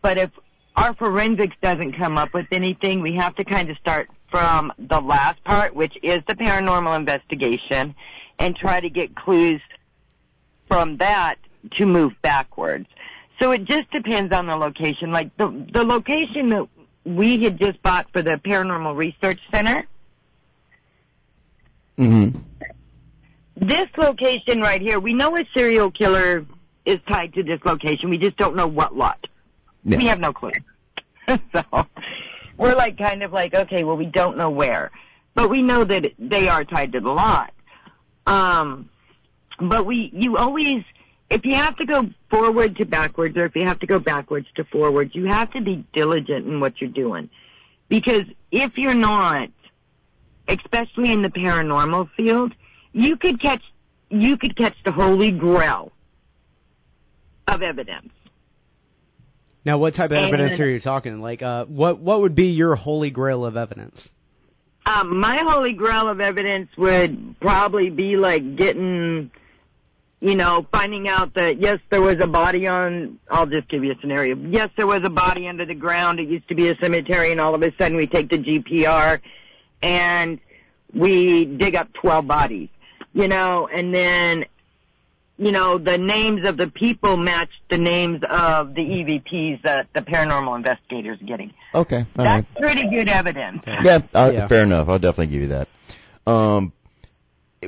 but if our forensics doesn't come up with anything, we have to kind of start from the last part, which is the paranormal investigation, and try to get clues from that to move backwards. So it just depends on the location. Like the the location that we had just bought for the Paranormal Research Center, hmm this location right here, we know a serial killer is tied to this location. We just don't know what lot. Yeah. We have no clue. (laughs) so we're like kind of like, okay, well we don't know where. But we know that they are tied to the lot. Um but we you always if you have to go forward to backwards or if you have to go backwards to forwards, you have to be diligent in what you're doing. Because if you're not, especially in the paranormal field, you could catch you could catch the holy grail of evidence. Now, what type of And- evidence are you talking? Like, uh, what what would be your holy grail of evidence? Um, my holy grail of evidence would probably be like getting, you know, finding out that yes, there was a body on. I'll just give you a scenario. Yes, there was a body under the ground. It used to be a cemetery, and all of a sudden we take the GPR, and we dig up twelve bodies. You know, and then, you know, the names of the people match the names of the EVPs that the paranormal investigators are getting. Okay. All right. That's pretty good evidence. Yeah, uh, Yeah. fair enough. I'll definitely give you that. Um,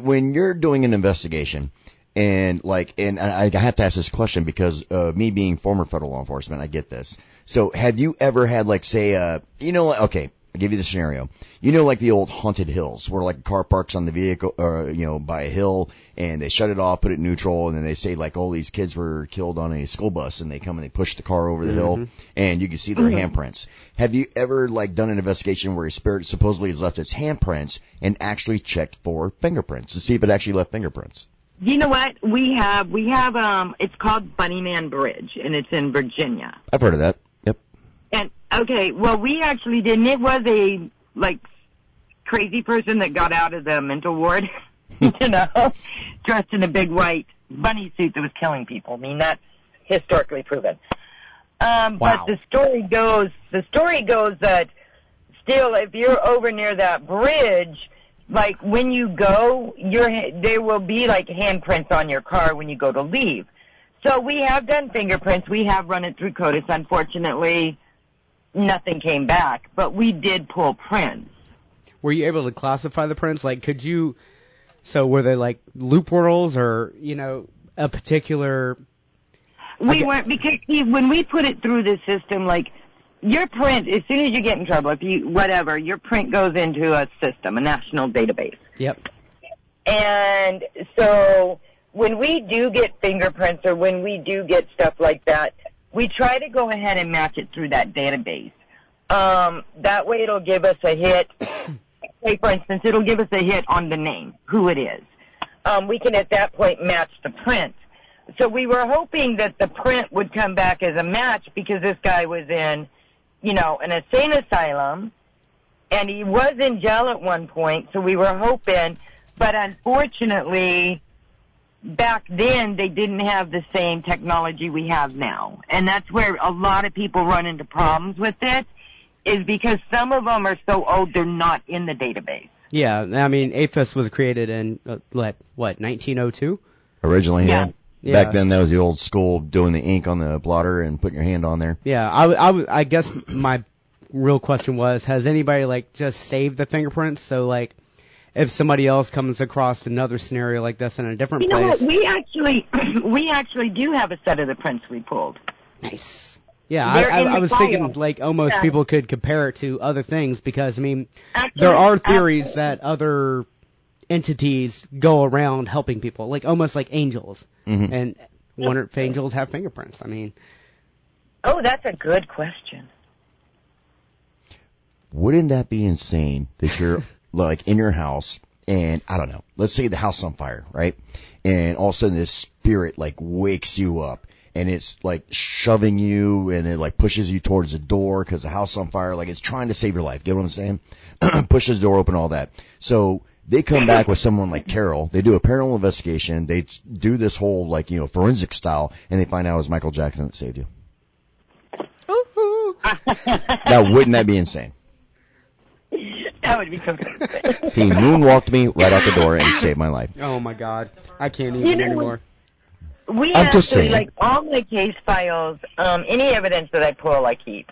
when you're doing an investigation, and like, and I, I have to ask this question because uh, me being former federal law enforcement, I get this. So, have you ever had like, say, uh, you know, okay, I'll give you the scenario. You know, like the old haunted hills, where like a car parks on the vehicle, or you know, by a hill, and they shut it off, put it neutral, and then they say like, oh, these kids were killed on a school bus, and they come and they push the car over the hill, and you can see their handprints. Have you ever like done an investigation where a spirit supposedly has left its handprints and actually checked for fingerprints to see if it actually left fingerprints? You know what? We have we have um it's called Bunnyman Bridge and it's in Virginia. I've heard of that. And okay, well we actually didn't it was a like crazy person that got out of the mental ward, (laughs) you know, dressed in a big white bunny suit that was killing people. I mean that's historically proven. Um Wow. but the story goes the story goes that still if you're over near that bridge like when you go, your there will be like handprints on your car when you go to leave. So we have done fingerprints. We have run it through CODIS. Unfortunately, nothing came back, but we did pull prints. Were you able to classify the prints? Like, could you? So were they like loop whirls, or you know, a particular? We weren't because when we put it through the system, like your print, as soon as you get in trouble, if you whatever, your print goes into a system, a national database. Yep. And so when we do get fingerprints or when we do get stuff like that, we try to go ahead and match it through that database. Um, that way it'll give us a hit. (coughs) Say for instance, it'll give us a hit on the name, who it is. Um, we can at that point match the print. So we were hoping that the print would come back as a match because this guy was in, you know, an insane asylum and he was in jail at one point, so we were hoping, but unfortunately, back then they didn't have the same technology we have now. And that's where a lot of people run into problems with it, is because some of them are so old they're not in the database. Yeah. I mean, AFIS was created in uh, what what 1902. Originally, yeah. Yeah. Yeah. Back then, that was the old school doing the ink on the blotter and putting your hand on there. Yeah. I, I, I guess my real question was, has anybody like just saved the fingerprints? So like, if somebody else comes across another scenario like this in a different You know place. what? We actually, (clears throat) we actually do have a set of the prints we pulled. Nice. Yeah, I, They're I, in I was file. thinking like almost Yeah. people could compare it to other things because I mean Actually, there are theories actually- that other entities go around helping people, like almost like angels. Mhm. And wonder if angels have fingerprints. I mean, Oh, that's a good question. Wouldn't that be insane that you're (laughs) like in your house and I don't know, let's say the house on fire, right? And all of a sudden this spirit like wakes you up and it's like shoving you and it like pushes you towards the door because the house on fire. Like it's trying to save your life. Get what I'm saying? (clears throat) Pushes the door open, all that. So they come back with someone like Carol. They do a paranormal investigation. They do this whole like, you know, forensic style and they find out it was Michael Jackson that saved you. Now wouldn't that be insane? That would be so good. (laughs) He moonwalked me right out the door and saved my life. oh my god, I can't even You know, anymore. We I'm actually just saying. like all my case files, um, any evidence that I pull, I keep.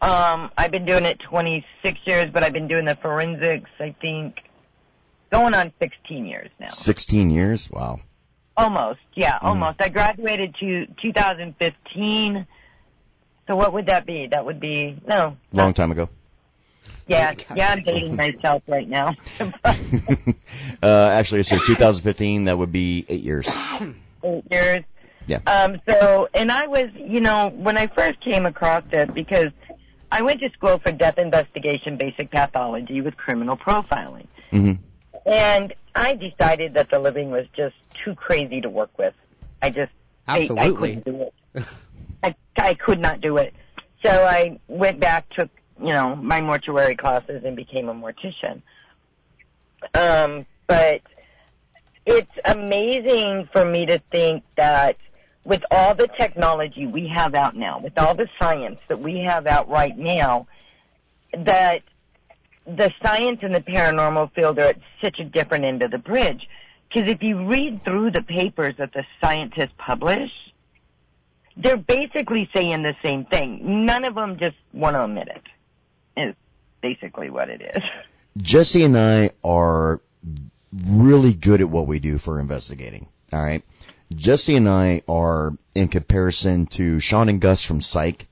Um, I've been doing it 26 years, but I've been doing the forensics, I think, going on 16 years now. 16 years? Wow. Almost, yeah, almost. I graduated to 2015. So what would that be? That would be no. Long time ago. Yeah, yeah. I'm dating (laughs) myself right now. (laughs) uh, actually, so 2015, that would be eight years. Eight years. Yeah. Um, so, and I was, you know, when I first came across it, because I went to school for death investigation, basic pathology with criminal profiling. Mm-hmm. And I decided that the living was just too crazy to work with. I just, I- I, couldn't do it. (laughs) I, I could not do it. So I went back, took, you know, my mortuary classes and became a mortician. Um, but it's amazing for me to think that with all the technology we have out now, with all the science that we have out right now, that the science and the paranormal field are at such a different end of the bridge. Because if you read through the papers that the scientists publish, they're basically saying the same thing. None of them just want to admit it. Is basically what it is. Jesse and I are really good at what we do for investigating. All right. Jesse and I are, in comparison to Shawn and Gus from Psych,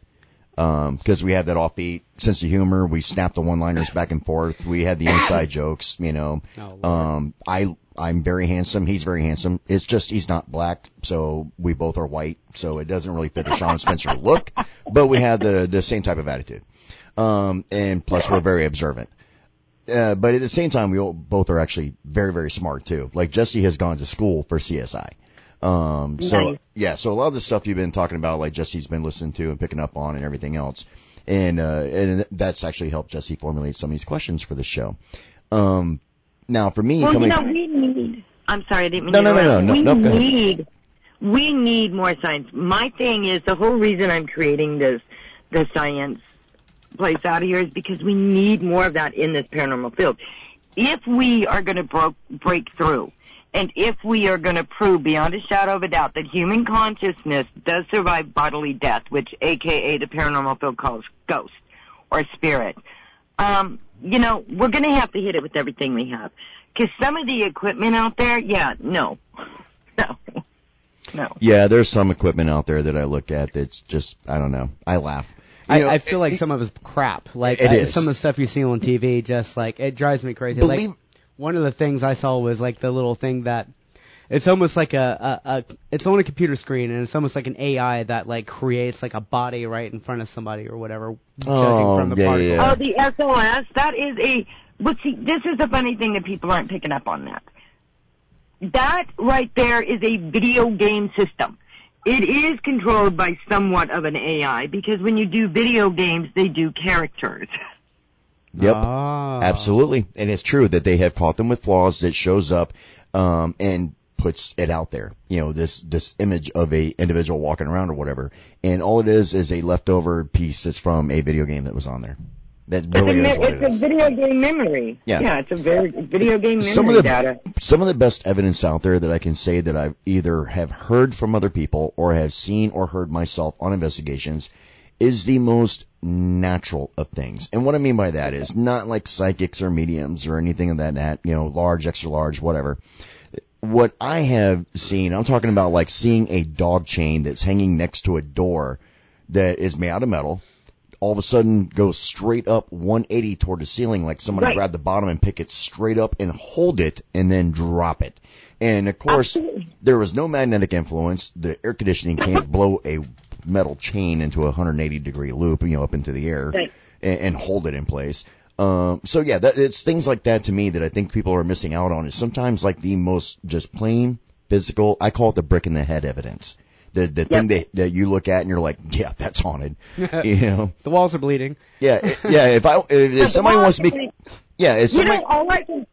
um, because we have that offbeat sense of humor. We snap the one-liners back and forth. We had the inside (coughs) jokes, you know. Oh, Um, I, I'm very handsome. He's very handsome. It's just he's not black, so we both are white, so it doesn't really fit the Shawn Spencer look. But we have the the same type of attitude. Um, and plus we're very observant. Uh, but at the same time, we all, both are actually very, very smart too. Like Jesse has gone to school for CSI. Um, so Nice. yeah, so a lot of the stuff you've been talking about, like Jesse's been listening to and picking up on and everything else. And, uh, and that's actually helped Jesse formulate some of these questions for the show. Um, now for me, Well, coming, you know, we need. I'm sorry, I didn't mean No, to no, no, no, We no, no, go need. We need more science. My thing is the whole reason I'm creating this, the science place out of here is because we need more of that in this paranormal field. If we are going to break through, and if we are going to prove beyond a shadow of a doubt that human consciousness does survive bodily death, which AKA the paranormal field calls ghost or spirit, um, you know, we're going to have to hit it with everything we have. Because some of the equipment out there, yeah, no, (laughs) no, no. yeah, there's some equipment out there that I look at that's just, I don't know. I laugh. You I, know, I feel like some of it's crap. Like It I- is. some of the stuff you see on TV, just like it drives me crazy. Believe- like one of the things I saw was like the little thing that it's almost like a, a, a it's on a computer screen and it's almost like an AI that like creates like a body right in front of somebody or whatever, judging Oh, from the yeah, particle. yeah. Oh, the SLS, that is a, but see, this is the funny thing that people aren't picking up on that. That right there is a video game system. It is controlled by somewhat of an AI because when you do video games, they do characters. Yep. Ah. Absolutely. And it's true that they have caught them with flaws that shows up, um, and puts it out there. You know, this, this image of a individual walking around or whatever. And all it is is a leftover piece that's from a video game that was on there. That It's, a, me- is what it's it a video game memory. Yeah. Yeah, it's a very video game memory Some of the, data. some of the best evidence out there that I can say that I've either have heard from other people or have seen or heard myself on investigations is the most natural of things. And what I mean by that is not like psychics or mediums or anything of that, that you know, large, extra large, whatever. What I have seen, I'm talking about like seeing a dog chain that's hanging next to a door that is made out of metal. All of a sudden goes straight up 180 toward the ceiling, like somebody Right. grabbed the bottom and pick it straight up and hold it and then drop it. And of course, Absolutely. there was no magnetic influence. The air conditioning can't (laughs) blow a metal chain into a 180 degree loop, you know, up into the air Right. and, and hold it in place. Um, so yeah, that, it's things like that to me that I think people are missing out on. Is sometimes like the most just plain physical. I call it the brick in the head evidence. The the thing that that you look at and you're like, yeah, that's haunted. (laughs) you know, The walls are bleeding. yeah, yeah. If I if, if somebody wants to be, yeah, if You know, all I can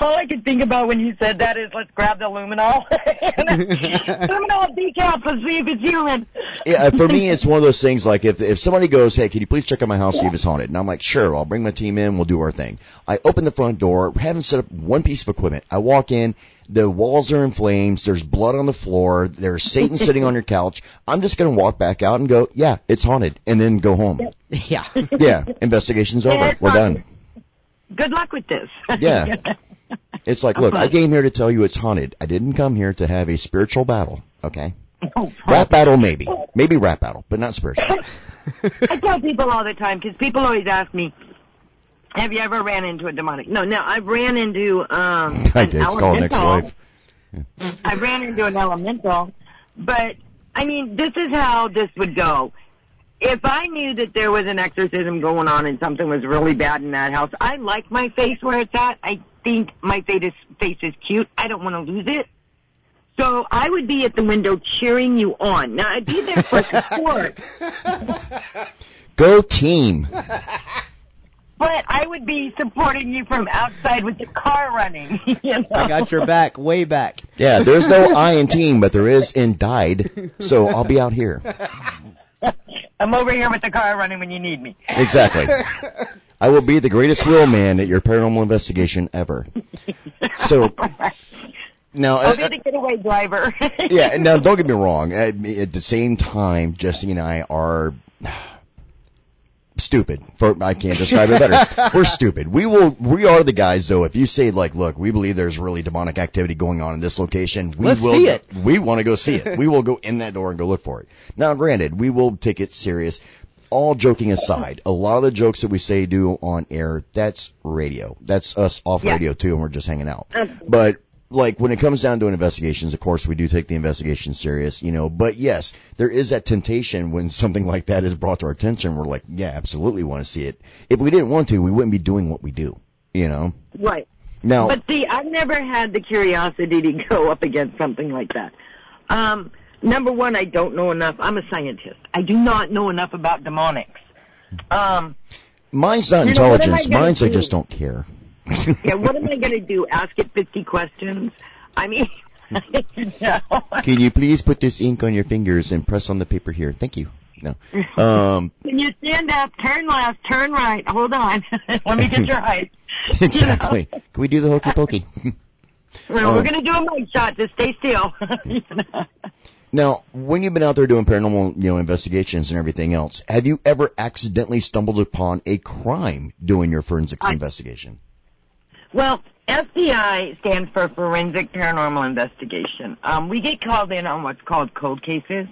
all I can think about when you said that is let's grab the luminol. (laughs) (laughs) luminol decals, let's see if it's human. Yeah, uh, for me, it's one of those things like if if somebody goes, hey, can you please check out my house, see if it's haunted? And I'm like, sure, I'll bring my team in, we'll do our thing. I open the front door, haven't set up one piece of equipment. I walk in, the walls are in flames, there's blood on the floor, there's Satan (laughs) sitting on your couch. I'm just gonna walk back out and go, yeah, it's haunted, and then go home. yeah. Yeah, investigation's over, it's we're haunted. done. Good luck with this. Yeah. It's like, look, I came here to tell you it's haunted. I didn't come here to have a spiritual battle, okay? Rap battle, maybe. Maybe rap battle, but not spiritual. (laughs) I tell people all the time because people always ask me, "Have you ever ran into a demonic?" No, no, I ran into um (laughs) I did. It's called next life. I ran into an elemental, but I mean, this is how this would go. If I knew that there was an exorcism going on and something was really bad in that house, I like my face where it's at. I think my face is, face is cute. I don't want to lose it. So I would be at the window cheering you on. Now I'd be there for (laughs) support, Go team. but I would be supporting you from outside with the car running. (laughs) You know? I got your back, way back. Yeah, there's no (laughs) I in team, but there is in died. So I'll be out here. I'm over here with the car running when you need me. Exactly. I will be the greatest wheelman at your paranormal investigation ever. So (laughs) now, I'll be uh, the getaway driver. (laughs) yeah. Now, don't get me wrong. At, at the same time, Jesse and I are stupid. For I can't describe it better. (laughs) We're stupid. We will. We are the guys, though. If you say like, look, we believe there's really demonic activity going on in this location, we Let's will. see it. We want to go see it. We will go in that door and go look for it. Now, granted, we will take it serious. All joking aside, a lot of the jokes that we say do on air, that's radio. That's us off Yeah. radio too, and we're just hanging out. Absolutely. But like when it comes down to investigations, of course we do take the investigation serious, you know. But yes, there is that temptation when (laughs) something like that is brought to our attention. We're like, yeah, absolutely want to see it. If we didn't want to, we wouldn't be doing what we do, you know. right. Now, But see, I've never had the curiosity to go up against something like that. Um, number one, I don't know enough. I'm a scientist. I do not know enough about demonics. Um, mine's not you know, what am I intelligence. Mine's I just don't care. (laughs) yeah, what am I going to do? Ask it 50 questions? I mean, (laughs) no. Can you please put this ink on your fingers and press on the paper here? Thank you. No. Um, (laughs) Can you stand up, turn left, turn right? Hold on. Let me get your height. exactly. Can we do the hokey pokey? Well, Oh. We're going to do a mic shot. Just stay still. Now, when you've been out there doing paranormal, you know, investigations and everything else, have you ever accidentally stumbled upon a crime doing your forensics I- investigation? Well, FPI stands for Forensic Paranormal Investigation. Um, we get called in on what's called cold cases.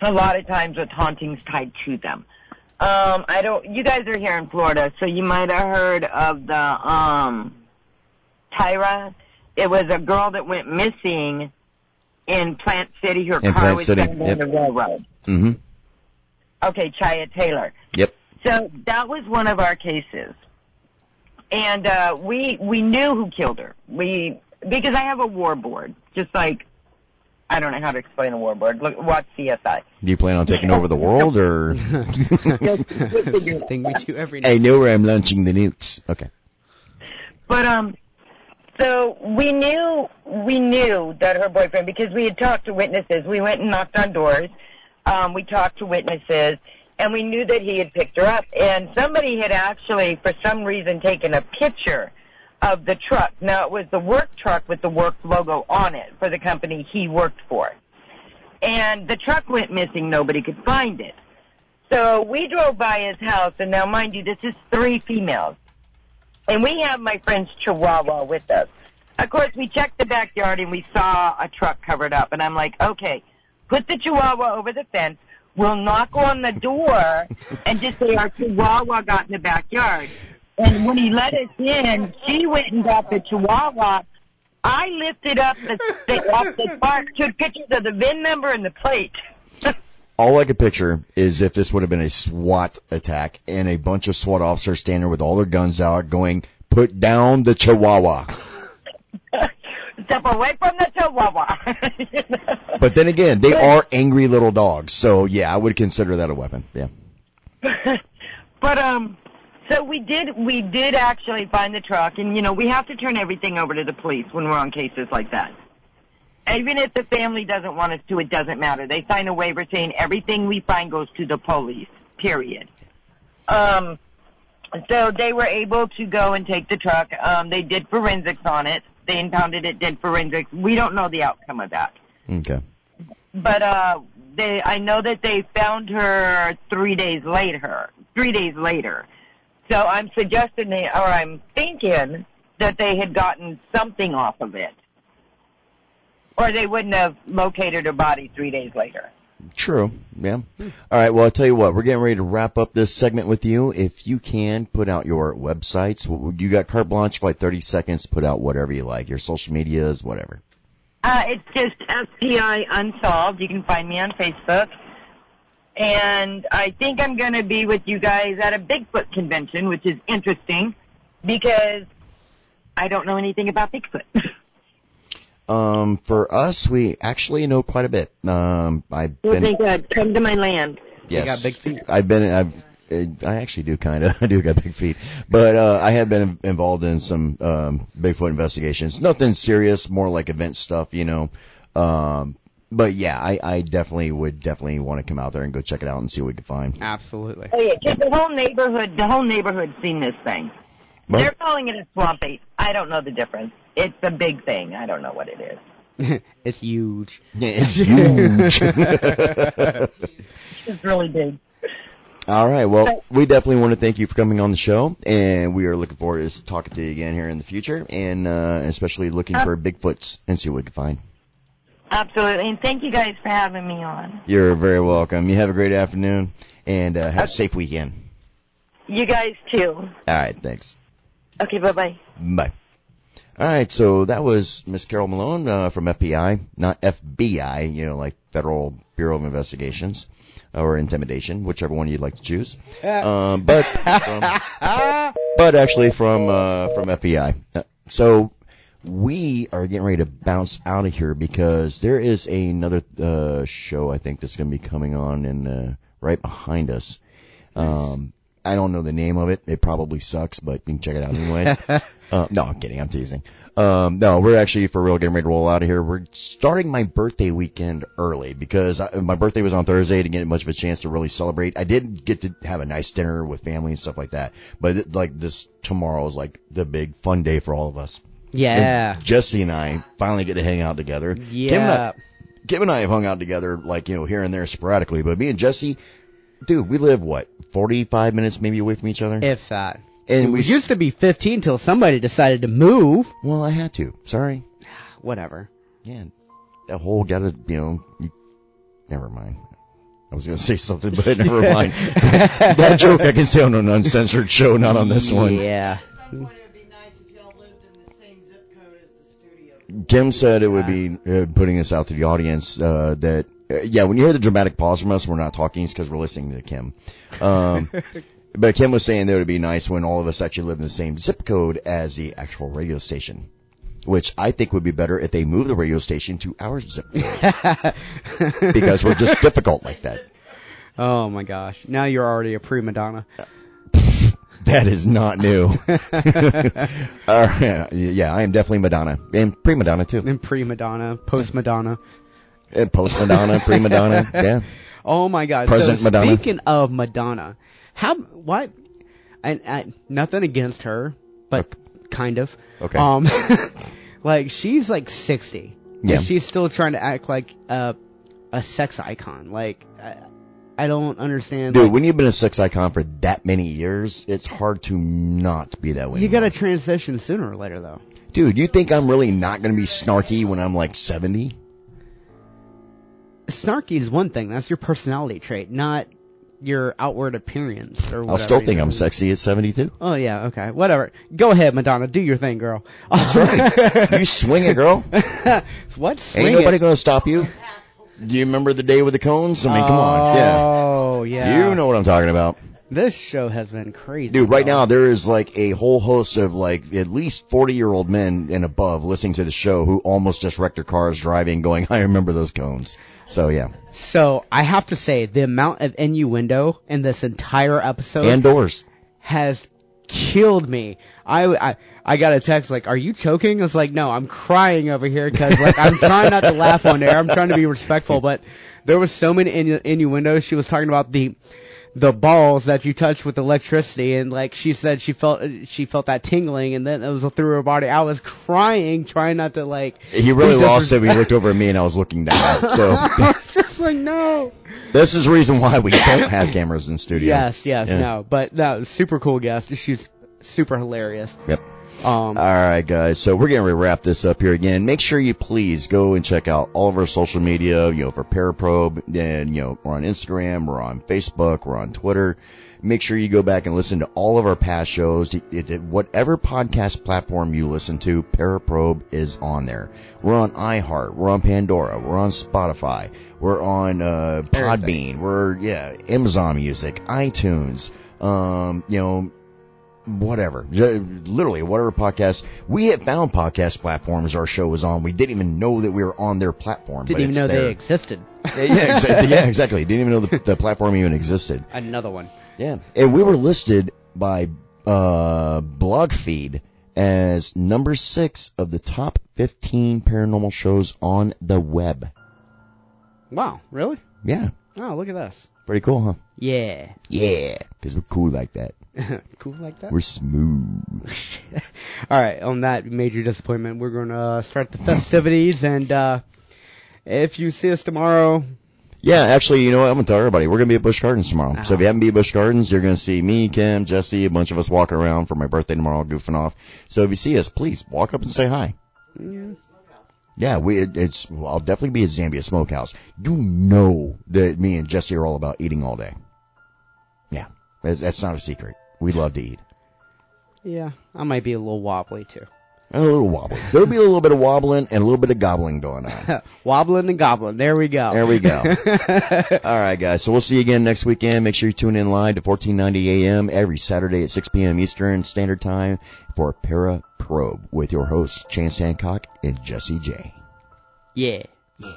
A lot of times with hauntings tied to them. Um, I don't. You guys are here in Florida, so you might have heard of the um, Tyra. It was a girl that went missing in Plant City. Her In car Plant was City, found on yep. the railroad. Mm-hmm. Okay, Chaya Taylor. Yep. So that was one of our cases, and uh, we we knew who killed her. We because I have a war board, just like I don't know how to explain a war board. Look, watch CSI. Do you plan on taking over the world or? (laughs) Thing we do every night. I know where I'm launching the nukes. Okay. But um, so we knew we knew that her boyfriend because we had talked to witnesses. We went and knocked on doors. Um, we talked to witnesses, and we knew that he had picked her up. And somebody had actually, for some reason, taken a picture of the truck. Now it was the work truck with the work logo on it for the company he worked for. And the truck went missing. Nobody could find it. So we drove by his house, and now, mind you, this is three females. And we have my friend's Chihuahua with us. Of course, we checked the backyard and we saw a truck covered up. And I'm like, okay, put the Chihuahua over the fence. We'll knock on the door (laughs) and just say our Chihuahua got in the backyard. And when he let us in, she went and got the Chihuahua. I lifted up the, the off the park, took pictures of the VIN number and the plate. (laughs) All I could picture is if this would have been a SWAT attack and a bunch of SWAT officers standing with all their guns out going, put down the Chihuahua. (laughs) Step away from the Chihuahua. (laughs) But then again, they are angry little dogs. So yeah, I would consider that a weapon. Yeah. (laughs) but um, so we did we did actually find the truck, and you know we have to turn everything over to the police when we're on cases like that. Even if the family doesn't want us to, it doesn't matter. They sign a waiver saying everything we find goes to the police. Period. Um, so they were able to go and take the truck. Um, they did forensics on it. They impounded it, did forensics. We don't know the outcome of that. Okay. But uh they I know that they found her three days later. Three days later. So I'm suggesting they or I'm thinking that they had gotten something off of it. Or they wouldn't have located her body three days later. True. Yeah. All right. Well, I'll tell you what. We're getting ready to wrap up this segment with you. If you can put out your websites, you got carte blanche for like 30 seconds. Put out whatever you like. Your social medias, whatever. Uh, it's just SPI Unsolved. You can find me on Facebook. And I think I'm going to be with you guys at a Bigfoot convention, which is interesting because I don't know anything about Bigfoot. (laughs) Um, for us, we actually know quite a bit. Um, I've Well, been, thank God. Come to my land. yes, got big feet. I've been, I've, I actually do kind of, (laughs) I do got big feet, but, uh, I have been involved in some, um, Bigfoot investigations. Nothing serious, more like event stuff, you know. Um, but yeah, I, I definitely would definitely want to come out there and go check it out and see what we can find. Absolutely. Oh yeah, 'cause the whole neighborhood, the whole neighborhood's seen this thing. Well- They're calling it a swamp ape. I don't know the difference. It's a big thing. I don't know what it is. (laughs) it's huge. Yeah, (laughs) it's huge. (laughs) It's really big. All right. Well, we definitely want to thank you for coming on the show, and we are looking forward to talking to you again here in the future, and uh, especially looking for Bigfoots and see what we can find. Absolutely. And thank you guys for having me on. You're very welcome. You have a great afternoon, and uh, have a safe weekend. You guys too. All right. Thanks. Okay, bye bye. Bye. All right. So that was Miss Carol Malone uh, from FPI, not FBI. You know, like Federal Bureau of Investigations or Intimidation, whichever one you'd like to choose. (laughs) Um, but from, (laughs) but actually from uh, from FPI. Uh, So we are getting ready to bounce out of here because there is another uh, show I think that's going to be coming on and uh, right behind us. Um, I don't know the name of it. It probably sucks, but you can check it out anyways. (laughs) uh, no, I'm kidding. I'm teasing. Um, no, we're actually for real getting ready to roll out of here. We're starting my birthday weekend early because I, my birthday was on Thursday. Didn't get much of a chance to really celebrate. I did get to have a nice dinner with family and stuff like that. But like this tomorrow is like the big fun day for all of us. Yeah. And Jesse and I finally get to hang out together. Kim and, Yeah. I, Kim and I have hung out together like, you know, here and there sporadically, but me and Jesse, dude, we live what, 45 minutes maybe away from each other? If that. and It we, used to be 15 till somebody decided to move. well, I had to. Sorry. (sighs) Whatever. Yeah. That whole gotta, you know, you, never mind. I was gonna say something, but never (laughs) mind. that joke I can say on an uncensored show, not on this one. Yeah. At some point, it would be nice if y'all lived in the same zip code as the studio. Kim said it would be uh, putting this out to the audience uh, that yeah, when you hear the dramatic pause from us, we're not talking It's because we're listening to Kim. Um, (laughs) but Kim was saying that it would be nice when all of us actually live in the same zip code as the actual radio station. Which I think would be better if they move the radio station to our zip code (laughs) because we're just difficult like that. oh my gosh. Now you're already a prima donna. (laughs) That is not new. uh, yeah, I am definitely Madonna and pre Madonna too. And prima donna, post Madonna. And post Madonna, (laughs) pre Madonna. Yeah. Oh my God! President so Madonna. speaking of Madonna, how what? And I, nothing against her, but kind of. Okay. Um, (laughs) like she's like sixty. Yeah. And she's still trying to act like a a sex icon. Like, uh, I don't understand. Dude, like, when you've been a sex icon for that many years, it's hard to not be that way. you gotta transition sooner or later, though. Dude, you think I'm really not gonna be snarky when I'm like 70? Snarky is one thing. That's your personality trait, not your outward appearance or whatever. I'll still think. I'm sexy at 72. Oh yeah, okay, whatever. Go ahead, Madonna. Do your thing, girl. That's right. (laughs) you swing it, girl. (laughs) what? Swing Ain't nobody it? gonna stop you. Do you remember the day with the cones? I mean, come on. Yeah. Oh yeah. You know what I'm talking about. This show has been crazy. Dude, right now there is like a whole host of like at least 40 year old men and above listening to the show who almost just wrecked their cars driving going, I remember those cones. So yeah. So I have to say, the amount of innuendo in this entire episode And doors. has killed me. I, I I got a text like, "Are you choking?" I was like, "No, I'm crying over here because like I'm trying not to laugh on air. I'm trying to be respectful, but there was so many innu- innuendos. She was talking about the the balls that you touch with electricity, and like she said, she felt she felt that tingling, and then it was through her body. I was crying, trying not to like. He really lost it when he looked (laughs) over at me and I was looking down. So I was just like, no. this is reason why we don't have cameras in studio. Yes, yes, Yeah. no, but no, super cool guest. She's super hilarious. Yep. Um, All right, guys. So we're going to wrap this up here again. Make sure you please go and check out all of our social media. You know, for Paraprobe, and you know, we're on Instagram, we're on Facebook, we're on Twitter. Make sure you go back and listen to all of our past shows. Whatever podcast platform you listen to, Paraprobe is on there. We're on iHeart, we're on Pandora, we're on Spotify, we're on uh, Podbean, we're yeah, Amazon Music, iTunes. Um, you know, whatever, literally whatever podcast. We had found podcast platforms our show was on. We didn't even know that we were on their platform. didn't but even know there. they existed. (laughs) Yeah, yeah, exa- yeah, exactly. Didn't even know the, the platform even existed. Another one. Yeah, and we were listed by uh, BlogFeed as number six of the top 15 paranormal shows on the web. Wow, really? Yeah, Oh, look at this. pretty cool, huh? Yeah. Yeah, because we're cool like that. (laughs) cool like that. We're smooth. (laughs) All right, on that major disappointment, we're going to start the festivities, and uh, if you see us tomorrow, Yeah, actually, you know what? I'm gonna tell everybody we're gonna be at Busch Gardens tomorrow. So if you Ah. haven't been at Busch Gardens, you're gonna see me, Kim, Jesse, a bunch of us walking around for my birthday tomorrow, goofing off. So if you see us, please walk up and say hi. yeah, Yeah, we it, it's well, I'll definitely be at Zambia Smokehouse. You know that me and Jesse are all about eating all day. Yeah, that's not a secret. We love to eat. yeah, I might be a little wobbly too. A little wobbly. There'll be a little bit of wobbling and a little bit of gobbling going on. (laughs) Wobbling and gobbling. There we go. There we go. (laughs) All right, guys. So we'll see you again next weekend. Make sure you tune in live to 1490 AM every Saturday at 6 p.m. Eastern Standard Time for Para Probe with your hosts Chance Hancock and Jesse J. yeah. Yeah.